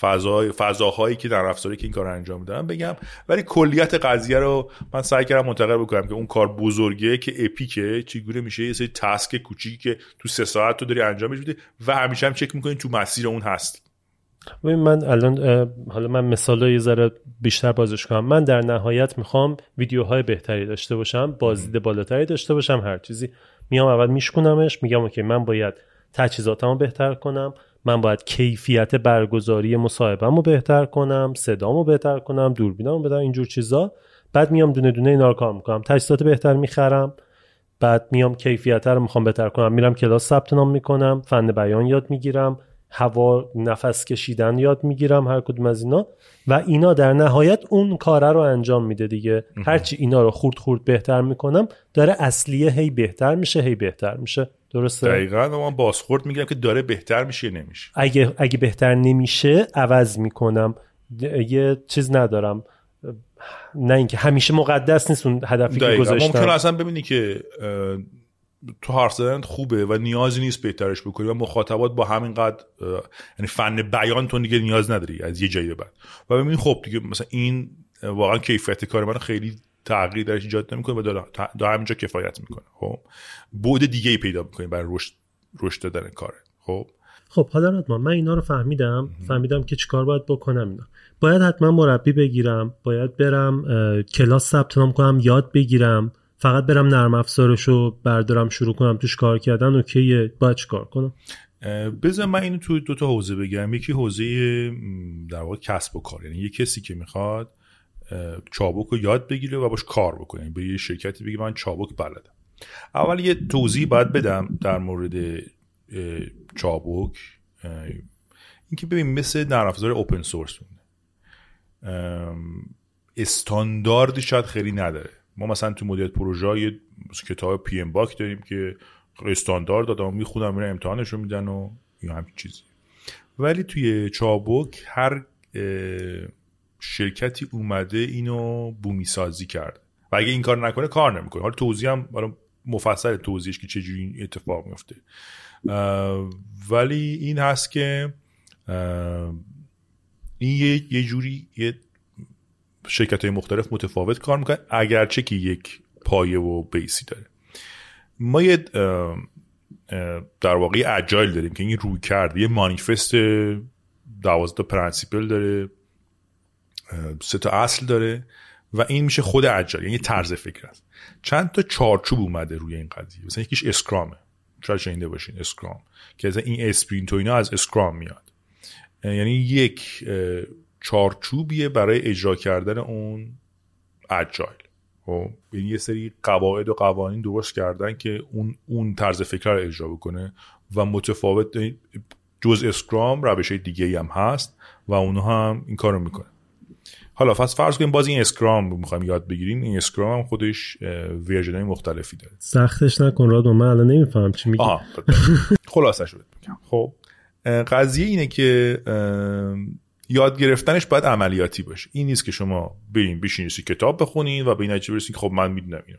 فضای فضاهایی که در افزاری که این کار رو انجام میدن بگم. ولی کلیت قضیه رو من سعی کردم منتقل بکنم که اون کار بزرگه که اپیکه چگونه میشه یه سری تسک کوچیکی که تو سه ساعت تو داری انجامش میدی و همیشه هم چک می‌کنی تو مسیر اون هست. ببین من الان حالا من مثال یه ذره بیشتر بازش کنم. من در نهایت می‌خوام ویدیوهای بهتری داشته باشم بازدید بالاتری داشته باشم هر چیزی. میام اول میشکنمش میگم اوکی من باید تجهیزاتمو بهتر کنم من باید کیفیت برگزاری مصاحبهمو رو بهتر کنم صدامو بهتر کنم دوربینمو بهتر اینجور چیزا. بعد میام دونه دونه اینا رو کار می‌کنم. تجهیزات بهتر می‌خرم بعد میام کیفیت رو می‌خوام بهتر کنم. میرم کلاس ثبت نام می‌کنم فن بیان یاد می‌گیرم. هوا نفس کشیدن یاد می‌گیرم هر کدوم از اینا. و اینا در نهایت اون کاره رو انجام میده دیگه. هرچی اینا رو خورد خورد بهتر می‌کنم داره اصلیه هی بهتر میشه هی بهتر میشه. درسته؟ دقیقا من بازخورد میگم که داره بهتر میشه نمیشه. اگه اگه بهتر نمیشه عوض می‌کنم. یه چیز ندارم. نه اینکه همیشه مقدس نیست اون هدفی که گذاشتم. ممکن اصلا ببینی که تو حرف زدن خوبه و نیازی نیست بهترش بکنی و مخاطبات با همین قد یعنی فن بیان تو دیگه نیاز نداری از یه جایی به بعد. و ببین خب دیگه مثلا این واقعا کیفیت کار من خیلی تغییر درش ایجاد نمی‌کنه و داره همینجا کفایت می‌کنه. خب؟ بود دیگه ای پیدا می‌کنی برای رشد رشد دادن کاره خب؟ خب حالا رادمان من اینا رو فهمیدم. فهمیدم که چیکار باید بکنم اینا. باید حتما مربی بگیرم باید برم کلاس ثبت نام کنم یاد بگیرم. فقط برم نرم افزارش رو بردارم شروع کنم توش کار کردن اوکیه باید کار کنم؟ بذار من اینو تو دو تا حوزه بگم. یکی حوزه در واقع کسب و کار. یعنی یه کسی که می‌خواد چابک رو یاد بگیره و باش کار بکنه. یعنی به یه شرکتی بگه من چابک بلدم. اول یه توضیح باید بدم در مورد چابک. اینکه ببین مثل نرم افزار اوپن سورس استانداردی شاید خیلی نداره. ما مثلا تو مدیریت پروژه یه کتاب پی ام باک داریم که استاندارد دادم می‌خونم میرن امتحانش رو میدن و یا همین چیزی ولی توی چابک هر شرکتی اومده اینو بومی سازی کرد. و اگه این کار نکنه کار نمی‌کنه. حالا توضیح هم مفصل توضیحش که چجوری این اتفاق میفته. ولی این هست که این یه, یه جوری یه شرکت های مختلف متفاوت کار می‌کنن اگرچه که یک پایه و base ی داره. ما یه در واقع agile داریم که این روی کرد یه مانیفست دوازده principle داره سه تا اصل داره و این میشه خود agile یعنی طرز فکر است. چند تا چارچوب اومده روی این قضیه؟ مثلا یکیش Scrum ـه. شاید شنیده باشین Scrum. که از این sprint و اینا از Scrum میاد. یعنی یک چارچوبیه برای اجرا کردن اون agile. خب یعنی یه سری قواعد و قوانین درست کردن که اون اون طرز فکر رو اجرا بکنه و متفاوت جز Scrum روش دیگه هم هست و اونها هم این کارو می‌کنه حالا پس فرض کنیم باز این Scrum می‌خوایم یاد بگیریم. این Scrum هم خودش version های مختلفی داره. سختش نکن راد من الان نمیفهم چی میگی. خلاصش رو بگم. خب قضیه اینه که یاد گرفتنش باید عملیاتی باشه. این نیست که شما برین بشینید کتاب بخونین و به این نتیجه برسید خب من می‌دونم اینو.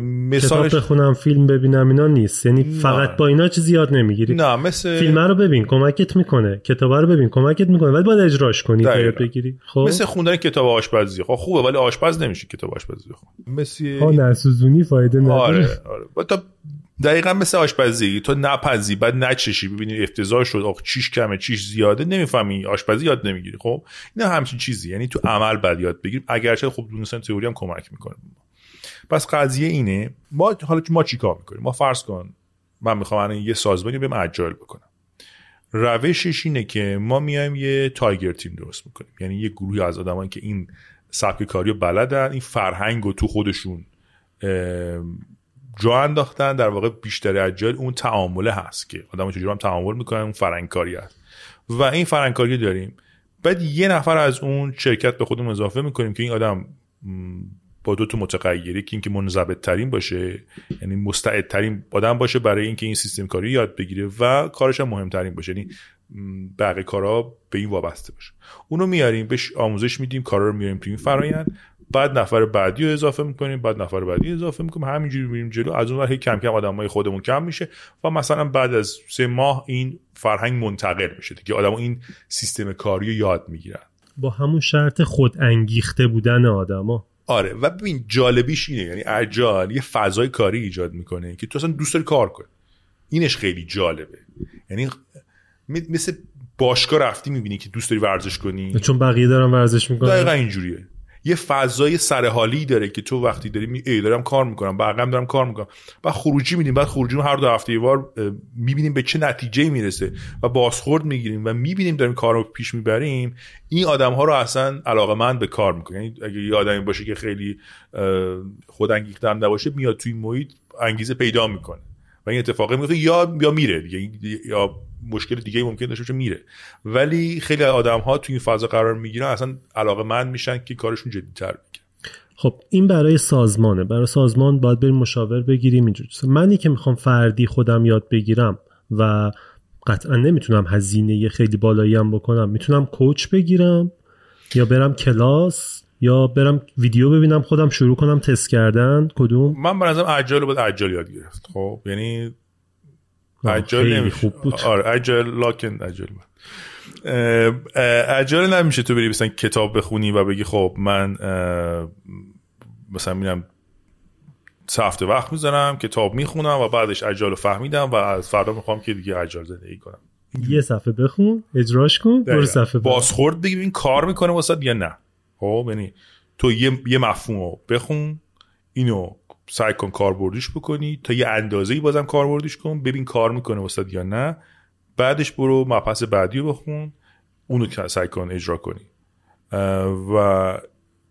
مثالش... کتاب بخونم فیلم ببینم اینا نیست. یعنی نه. فقط با اینا چیزی یاد نمی‌گیری. نه مثل فیلم رو ببین کمکت می‌کنه. کتاب رو ببین کمکت می‌کنه. ولی باید اجراش کنی تا یاد بگیری. خب؟ مثل خوندن کتاب آشپزی. خب خوبه ولی آشپز نمیشه کتاب آشپزی خب مثل ها نسوزونی فایده نداره. آره آره. تا دقیقا مثل آشپزی. تو نپزی بعد نچشی ببینی افتضاح شد آخ چیش کمه چیش زیاده. نمی‌فهمی آشپزی یاد نمی‌گیری. خب؟ اینا همچین چیزی. یعنی تو عمل بعد یاد بگیریم اگرچه خب دونستن تئوری هم کمک می‌کنه. پس قضیه اینه ما حالا ما چیکار می‌کنیم؟ ما فرض کن من می‌خوام الان یه سازمانی به اجایل بکنم. روشش اینه که ما میایم یه تایگر تیم درست می‌کنیم. یعنی یه گروهی از آدمایی که این سبک کاری رو بلدن این فرهنگ رو تو خودشون جا انداختن در واقع بیشتر اجایل اون تعامله هست که آدم چجوری هم تعامل می‌کنن اون فرهنگ کاری هست. و این فرهنگ کاری داریم. بعد یه نفر از اون شرکت به خودمون اضافه می‌کنیم که این آدم با دو تا متغیری که اینکه منضبط ترین باشه یعنی مستعد ترین آدم باشه برای اینکه این سیستم کاری یاد بگیره و کارش هم مهمترین باشه. یعنی بقیه کارا به این وابسته باشه. اونو میاریم بهش آموزش میدیم کارا رو میاریم تو این فرایند. بعد نفر بعدی رو اضافه می‌کنیم بعد نفر بعدی اضافه می‌کنیم. همینجوری میریم جلو. از اون کم کم آدمای خودمون کم میشه و مثلا بعد از سه ماه این فرهنگ منتقل میشه دیگه. آدم این سیستم کاری رو یاد می‌گیرن. با همون شرط خود انگیخته بودن آدما آره. و ببین جالبیش اینه یعنی اجال یه فضای کاری ایجاد می‌کنه که تو اصلا دوست داری کار کنی. اینش خیلی جالبه. یعنی مثل باشگاه رفتی می‌بینی که دوست داری ورزش کنی. چون بقیه دارن ورزش می‌کنن. دقیقا اینجوریه. یه فضای سرحالی داره که تو وقتی داری می ای دارم کار می‌کنم بقیه دارم کار می‌کنم. بعد خروجی میدیم بعد خروجی هر دو هفته بار می‌بینیم به چه نتیجه می‌رسه و بازخورد می‌گیریم و می‌بینیم داریم کار رو پیش می‌بریم. این آدم ها رو اصلا علاقه من به کار می‌کنه. یعنی اگه یه آدمی باشه که خیلی خودانگیخته هم نباشه میاد توی محیط انگیزه پیدا می‌کنه. و این اتفاقی میفته یا یا میره دیگه. یا مشکل دیگه ممکن داشته باشه میره. ولی خیلی آدم ها توی این فضا قرار می‌گیرن اصلا علاقه من میشن که کارشون جدیتر بگیرن خب این برای سازمانه. برای سازمان باید بریم مشاور بگیریم اینجور منی که می‌خوام فردی خودم یاد بگیرم و قطعا نمی‌تونم هزینه خیلی بالایی هم بکنم می‌تونم کوچ بگیرم یا برم کلاس یا برم ویدیو ببینم خودم شروع کنم تست کردن. کدوم؟ من به نظرم اجایل باید اجایل یاد گرفت. خب یعنی نمیشه. خوب بود. آره اجایل لاکن اجایل اجایل نمیشه تو بری مثلا کتاب بخونی و بگی خب من مثلا میرم سه هفته وقت می‌ذارم کتاب می‌خونم و بعدش اجال فهمیدم و از فردا می‌خوام که دیگه اجال زندگی کنم. یه صفحه بخون اجراش کن برو صفحه بازخورد بگی این کار می‌کنه واسه یا نه. خب یعنی تو یه, یه مفهوم رو بخون اینو سعی کن کاربردیش بکنی تا یه اندازه‌ای بازم کاربردیش کن ببین کار می‌کنه واسه یا نه. بعدش برو مبحث بعدی رو بخون اونو سعی کن اجرا کنی. و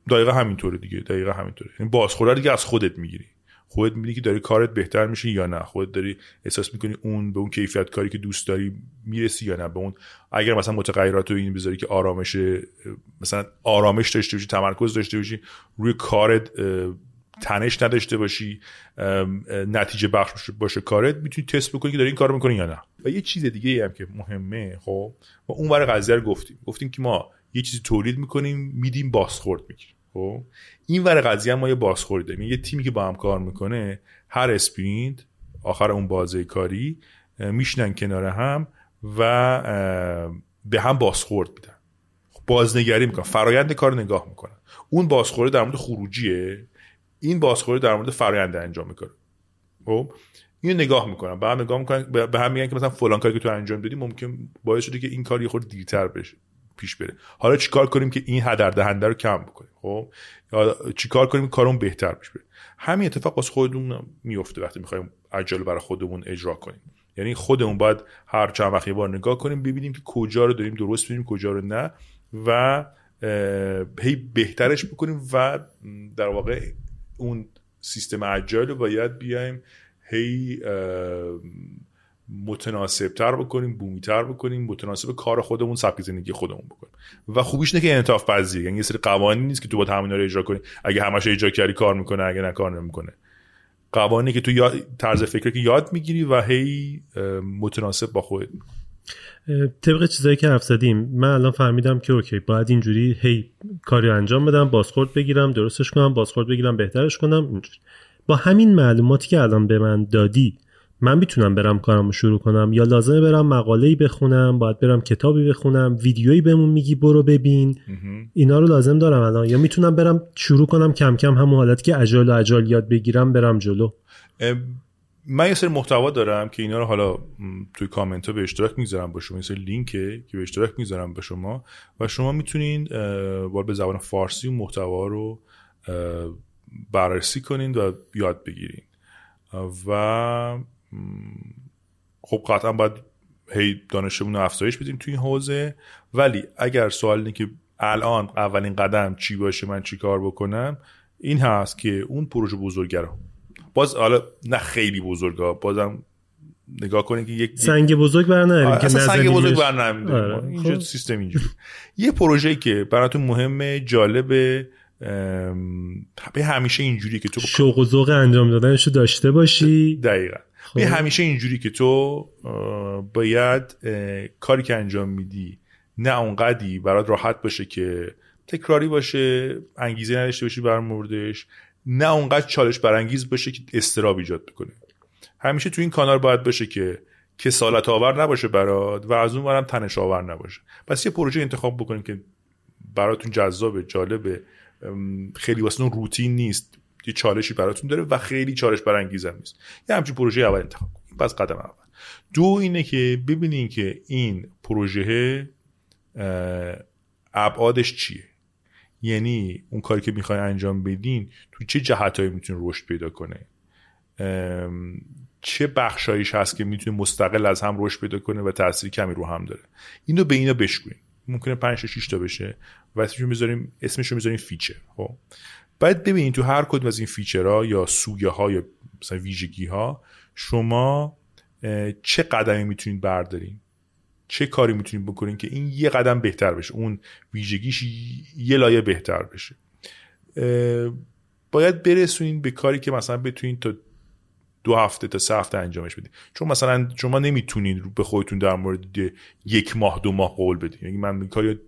دقیقا همینطوره دیگه دقیقا همینطوره. یعنی بازخورده دیگه از خودت می‌گیری. خودت می‌بینی که داری کارت بهتر میشه یا نه. خودت داری احساس می‌کنی اون به اون کیفیت کاری که دوست داری می‌رسی یا نه. به اون اگر مثلا متغیرات رو این بذاری که آرامش مثلا آرامش داشته باشی تمرکز داشته باشی روی کارت تنش نداشته باشی نتیجه بخش باشه کارت می‌تونی تست بکنی که داری این کارو می‌کنی یا نه. و یه چیز دیگه هم که مهمه خب ما اون ور قضیه رو گفتیم. گفتیم که ما یه چیزی تولید می‌کنیم میدیم بازخورد می‌گیریم خب. این ور قضیه ما یه بازخورد داریم. یه تیمی که با هم کار می‌کنه هر اسپرینت آخر اون بازه کاری میشنن کنار هم و به هم بازخورد میدن. خب بازنگری می‌کنن فرایند کار نگاه می‌کنن. اون بازخورده در مورد خروجیه. این بازخوری در مورد فرآیند انجام می‌کنه. خب؟ اینو نگاه می‌کنم. به هم نگاه می‌کنن به هم میگن که مثلا فلان کاری که تو انجام دادی ممکن باعث شده که این کار یه خورده دیرتر بشه پیش بره. حالا چیکار کنیم که این هدر دهنده رو کم بکنیم؟ خب؟ یا چیکار کنیم کارون بهتر پیش بره؟ همین اتفاق واسه خودمون میفته وقتی می‌خوایم عجله برای خودمون اجرا کنیم. یعنی خودمون باید هر چند وقت یه بار نگاه کنیم ببینیم که کجا رو داریم درست ببینیم کجا رو نه و هی بهترش بکنیم و در واقع اون سیستم اجایل رو باید بیایم هی متناسب تر بکنیم بومی تر بکنیم متناسب کار خودمون سبک زندگی خودمون بکنیم. و خوبیش نه که انعطاف پذیر یعنی یه سری قوانین نیست که تو با همین رو اجرا کنی. اگه همش اجرا کردی کار می‌کنه اگه نه کار نمی‌کنه. قوانینی که تو طرز فکری که یاد می‌گیری و هی متناسب با خودت طبق چیزایی که حرف زدیم من الان فهمیدم که اوکی باید اینجوری هی کاری انجام بدم بازخورد بگیرم درستش کنم بازخورد بگیرم بهترش کنم اینجوری. با همین معلوماتی که الان به من دادی من می‌تونم برم کارمو شروع کنم. یا لازمه برم مقاله‌ای بخونم باید برم کتابی بخونم ویدیویی بهمون میگی برو ببین. اینا رو لازم دارم الان. یا می‌تونم برم شروع کنم کم کم همون حالتی که اجال و اجال یاد بگیرم برم جلو. من یه سری محتوا دارم که اینا رو حالا توی کامنت ها به اشتراک می‌ذارم با شما. یه سری لینکه که به اشتراک می‌ذارم به شما. و شما می‌تونین با به زبان فارسی محتوا رو بررسی کنین و یاد بگیرین. و خب قطعا باید هی دانشمون رو افزایش بدیم توی این حوزه. ولی اگر سوال اینه که الان اولین قدم چی باشه من چی کار بکنم این هست که اون پروژه بزرگه رو باز حالا نه خیلی بزرگا بازم نگاه کنید که یک سنگ بزرگ بر که سنگ بزرگ بر آره. اینجا خب. سیستم اینجوری یه پروژه که براتون مهمه جالبه به همیشه اینجوری که تو شوق و ذوق انجام دادنشو داشته باشی دقیقا خب. به همیشه اینجوری که تو باید کاری که انجام میدی نه اونقدی برات راحت باشه که تکراری باشه انگیزه نداشته باشی بر موردش نه اونقدر چالش برانگیز باشه که استراب ایجاد بکنه. همیشه تو این کانال باید باشه که کسالت آور نباشه برات و از اون برم تنش آور نباشه. پس یه پروژه انتخاب بکنید که براتون جذاب جالبه. خیلی واسه روتین نیست. یه چالشی براتون داره و خیلی چالش برانگیزم نیست. یه همچین پروژه اول انتخاب کنید پس قدم اول. دو اینه که ببینین که این پروژه ابعادش چیه. یعنی اون کاری که می‌خوای انجام بدین تو چه جهتهایی می‌تونه رشد پیدا کنه چه بخشایش هست که می‌تونه مستقل از هم رشد پیدا کنه و تاثیر کمی رو هم داره؟ اینو به اینا بشکنیم ممکنه 5 6 تا بشه و اسمش می‌ذاریم اسمش رو می‌ذاریم feature خب؟ بعد ببینید تو هر کدوم از این feature ها یا سویه ها یا مثلا ویژگی ها شما چه قدمی می‌تونید بردارین؟ چه کاری می‌تونید بکنین که این یه قدم بهتر بشه اون ویژگیش یه لایه بهتر بشه. باید برسونین به کاری که مثلا بتونین تا دو هفته تا سه هفته انجامش بدین. چون مثلا شما نمی‌تونین به خودتون در مورد یک ماه دو ماه قول بدین. یعنی من کاری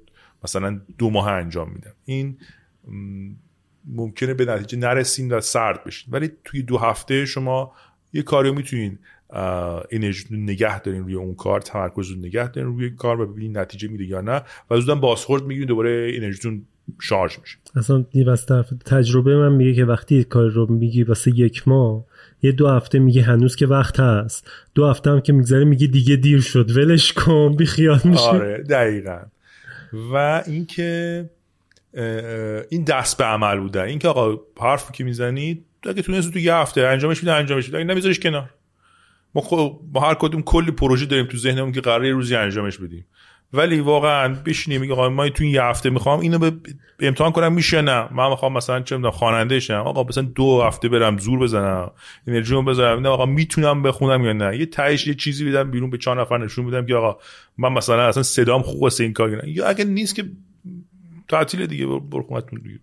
مثلا دو ماه انجام میدم. این ممکنه به نتیجه نرسیم و سرد بشین. ولی توی دو هفته شما یه کاری می‌تونین انرژی نگه دارین روی اون کار تمرکز رو نگه دارین روی کار و ببینین نتیجه میده یا نه. و زودن بازخورد می‌گیرین دوباره انرژیتون شارژ میشه. اصلا یه طرف تجربه من میگه که وقتی کار رو میگی واسه یک ماه یه دو هفته میگه هنوز که وقت هست. دو هفته هم که میگذره میگه دیگه دیر شد ولش کن بی خیال میشه آره دقیقا. و اینکه این دست به عمل بوده. اینکه آقا حرفی که می‌زنید اگه تونست تو یه هفته انجامش میده انجامش میده اگه نمیذاریش کنار. ما خب ما هر کدوم کلی پروژه داریم تو ذهنمون که قراره روزی انجامش بدیم. ولی واقعا بشینیم میگه آقا من تو این یه هفته می‌خوام اینو به امتحان کنم میشه نه. من می‌خوام مثلا چه می‌دونم خواننده شم. آقا مثلا دو هفته برم زور بزنم انرژیمو بذارم. نه آقا می‌تونم بخونم یا نه. یه تهش یه چیزی بدم بیرون به چهار نفر نشون بدم که آقا من مثلا اصلا صدام خوب واسه این کار یا اگه نیست که تعطیل دیگه برو خونتون دیگه.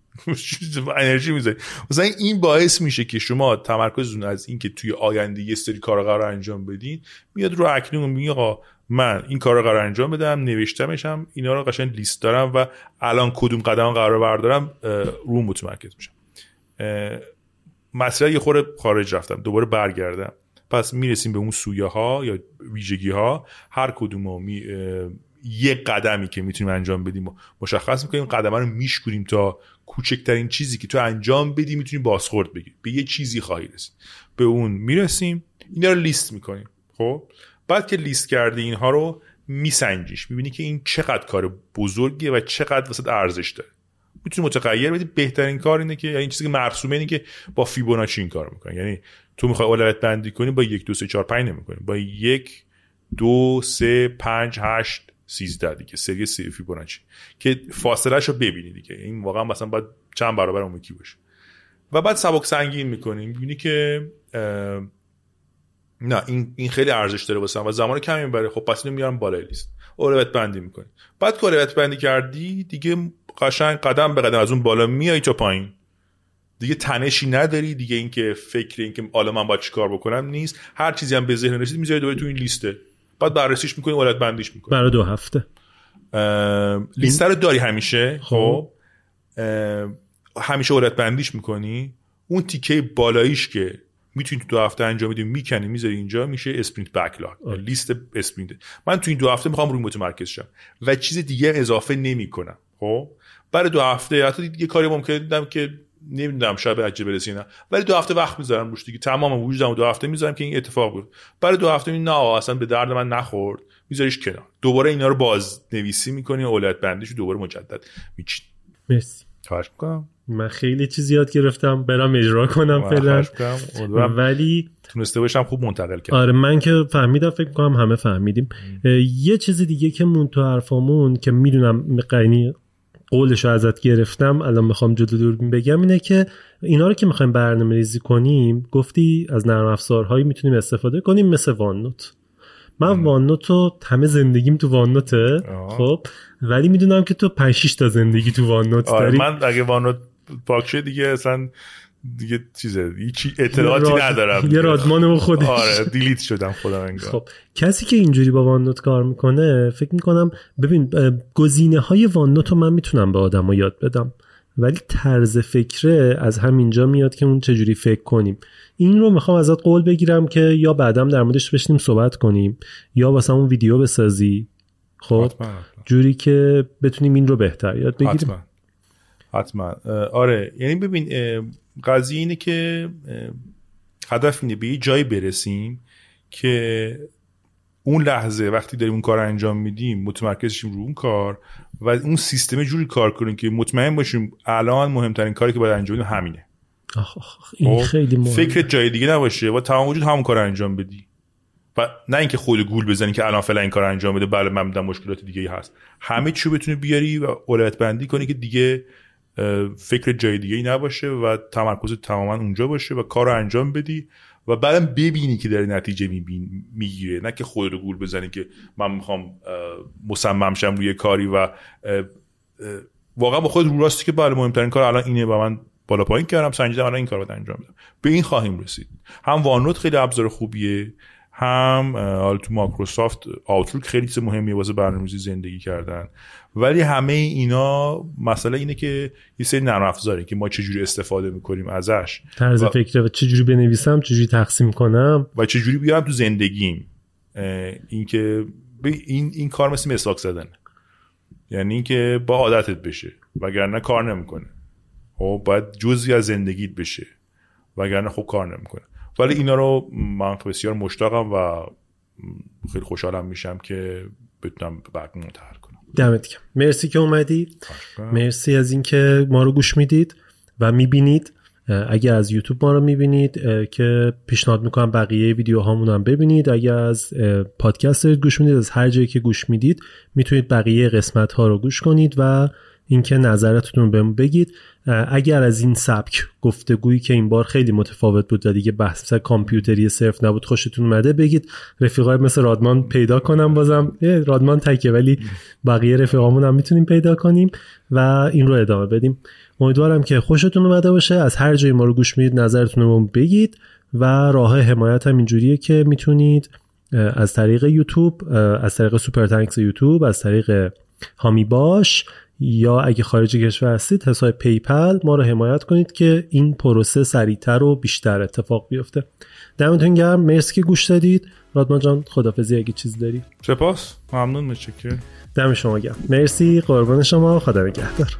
[LAUGHS] انرژی می‌ذاری. مثلا این باعث میشه که شما تمرکزتون از اینکه توی آینده یه سری کار قرار انجام بدین میاد رو اکنون میگه من این کار قرار انجام بدم نوشتمشم اینا رو قشنگ لیست دارم و الان کدوم قدم قرار بردارم رو متمرکز میشم. مثلا یه خورده خارج رفتم دوباره برگردم. پس می‌رسیم به اون سویه ها یا ویژگی ها هر کدوم می یه قدمی که می‌تونیم انجام بدیم و مشخص می‌کنیم قدم رو میشکوریم تا کوچکترین چیزی که تو انجام بدی می‌تونی بازخورد بگیر به یه چیزی خواهی رسید. به اون می‌رسیم. اینا رو لیست می‌کنیم. خب؟ بعد که لیست کردی اینها رو میسنجیش. می‌بینی که این چقدر کار بزرگیه و چقدر وسط ارزش داره. می‌تونی متغیر بدی. بهترین کار اینه که یعنی این چیزی که مرسومه اینه که با فیبوناچی این کار می‌کنه یعنی تو می‌خوای اولویت بندی کنی با یک دو سه چهار پنج نمی‌کنی. با یک دو سه پنج هشت سیزده دیگه. سری سی فیبوناچی که فاصله رو ببینی دیگه. این واقعا مثلا باید چند برابر اون یکی باشه. و بعد سبک سنگین می‌کنی می‌بینی که نه این این خیلی ارزش داره واسه و زمان کمی می‌بره. خب پس اینو میارم بالای لیست. اولویت بندی می‌کنی. بعد که اولویت بندی کردی دیگه قشنگ قدم به قدم از اون بالا میای تا پایین. دیگه تنشی نداری. دیگه اینکه فکر اینکه حالا من باید چیکار بکنم نیست. هر چیزی هم به ذهن رسید می‌ذاری دوباره تو این لیسته. بعد بررسیش می‌کنی اولویت بندیش می‌کنی. برای دو هفته. لیست رو داری همیشه؟ خب. همیشه اولویت بندیش می‌کنی؟ اون تیکه بالاییش که می‌تونی تو دو هفته انجام بدی می‌کنی می‌ذاری اینجا میشه sprint backlog. لیست sprint. من تو این دو هفته می‌خوام روی متمرکز شم و چیز دیگه اضافه نمی‌کنم. خب. برای دو هفته حتی دیگه کاری ممکنه دیدم که نمی‌دونم شاید به عجله برسی نه ولی دو هفته وقت می‌ذارم روش دیگه. تمام وجودم دو هفته می‌ذارم که این اتفاق بود برای دو هفته نه اصلا به درد من نخورد. میذاریش کنار. دوباره اینا رو باز نویسی می‌کنی اولویت بندیش دوباره مجدد میچین مرسی. خواهش می‌کنم. من خیلی چیز یاد گرفتم. برام اجرا کنم فعلا. ولی تونسته باشم خوب منتقل کردم آره من که فهمیدم فکر کنم همه فهمیدیم. یه چیز دیگه که مون تو حرفامون که می‌دونم قینی قولش رو ازت گرفتم الان می‌خوام جلو دور بگم اینه که اینا رو که می‌خوایم برنامه ریزی کنیم گفتی از نرم افزارهایی می‌تونیم استفاده کنیم مثل وانوت من وانوت رو همه زندگیم تو وانوته خب؟ ولی می‌دونم که تو 5 تا زندگی تو وانوت آره داری. من اگه وانوت پاک دیگه اصلا دیگه چیزه هیچ اطلاعاتی ندارم. یه رادمان و [LAUGHS] خودش. آره دیلیت شدم خودم انگار. خب کسی که اینجوری با وانوت کار می‌کنه فکر می‌کنم ببین گزینه های وانوت رو من می‌تونم به آدم یاد بدم. ولی طرز فکره از همینجا میاد که اون چجوری فکر کنیم. این رو می‌خوام ازت قول بگیرم که یا بعدم در موردش بشنیم صحبت کنیم یا واسه اون ویدیو بسازی. خب جوری که بتونیم این رو بهتر یاد بگیریم. حتما. حتما. آره یعنی ببین قضیه اینه که هدف اینه به یه جایی برسیم که اون لحظه وقتی داریم اون کار رو انجام میدیم متمرکز شیم رو اون کار و اون سیستم جوری کار کنیم که مطمئن باشیم الان مهمترین کاری که باید انجام بدیم همینه. آخ این خیلی مهمه. فکر جای دیگه نباشه و تمام وجود همون کار انجام بدی. و نه اینکه خود گول بزنی که الان فعلا این کار انجام بده بله من میدم مشکلات دیگه ای هست. همه چی بتونی بیاری و اولویت بندی کنی که دیگه فکر جای دیگه ای نباشه و تمرکز تماما اونجا باشه و کار رو انجام بدی و بعدم ببینی که داره نتیجه می‌گیره نه که خود رو گول بزنی که من می‌خوام مصمم شم روی کاری و واقعا با خود رو راستی که بله مهمترین کار الان اینه و من بالا پایین کردم سنجیدم الان این کار رو انجام بدم. به این خواهیم رسید. هم وانوت خیلی ابزار خوبیه. هم حالا تو مایکروسافت آوتلوک خیلی چیز مهمیه واسه برنامه‌ریزی زندگی کردن. ولی همه اینا مسئله اینه که یه سری نرم افزاره که ما چجوری استفاده می‌کنیم ازش. طرز و... فکره و چجوری بنویسم چجوری تقسیم کنم. و چجوری بیارم تو زندگیم. اینکه این این کار مثل مسواک زدن. یعنی اینکه با عادتت بشه وگرنه کار نمی‌کنه. خب باید جزئی از زندگیت بشه. وگرنه خب کار نمی‌کنه. ولی اینا رو من بسیار مشتاقم و خیلی خوشحالم میشم که بتونم بعد منتقل کنم. دمت گرم. مرسی که اومدی. مرسی از اینکه ما رو گوش می‌دید و می‌بینید. اگه از یوتیوب ما رو می‌بینید که پیشنهاد می‌کنم بقیه ویدیو هامون هم ببینید. اگه از پادکست گوش می‌دید از هر جایی که گوش می‌دید می‌تونید بقیه قسمت ها رو گوش کنید و اینکه نظرتون بهم بگید. اگر از این سبک گفتگویی که این بار خیلی متفاوت بود و دیگه بحث کامپیوتری صرف نبود خوشتون اومده بگید. رفیقای مثل رادمان پیدا کنم بازم. رادمان تکه ولی بقیه رفیقامون هم می‌تونیم پیدا کنیم و این رو ادامه بدیم. امیدوارم که خوشتون اومده باشه. از هر جایی ما رو گوش می‌دید نظرتون رو بگید و راه حمایت هم اینجوریه که می‌تونید از طریق یوتیوب از طریق Super Thanks یوتیوب از طریق حامی باش یا اگه خارج کشور هستید حساب PayPal ما رو حمایت کنید که این پروسه سریعتر و بیشتر اتفاق بیفته. دمتون گرم. مرسی که گوش دادید. رادمان جان خداحافظی اگه چیز داری؟ سپاس. ممنون متشکرم. دم شما گرم. مرسی. قربان شما. خدا نگهدار.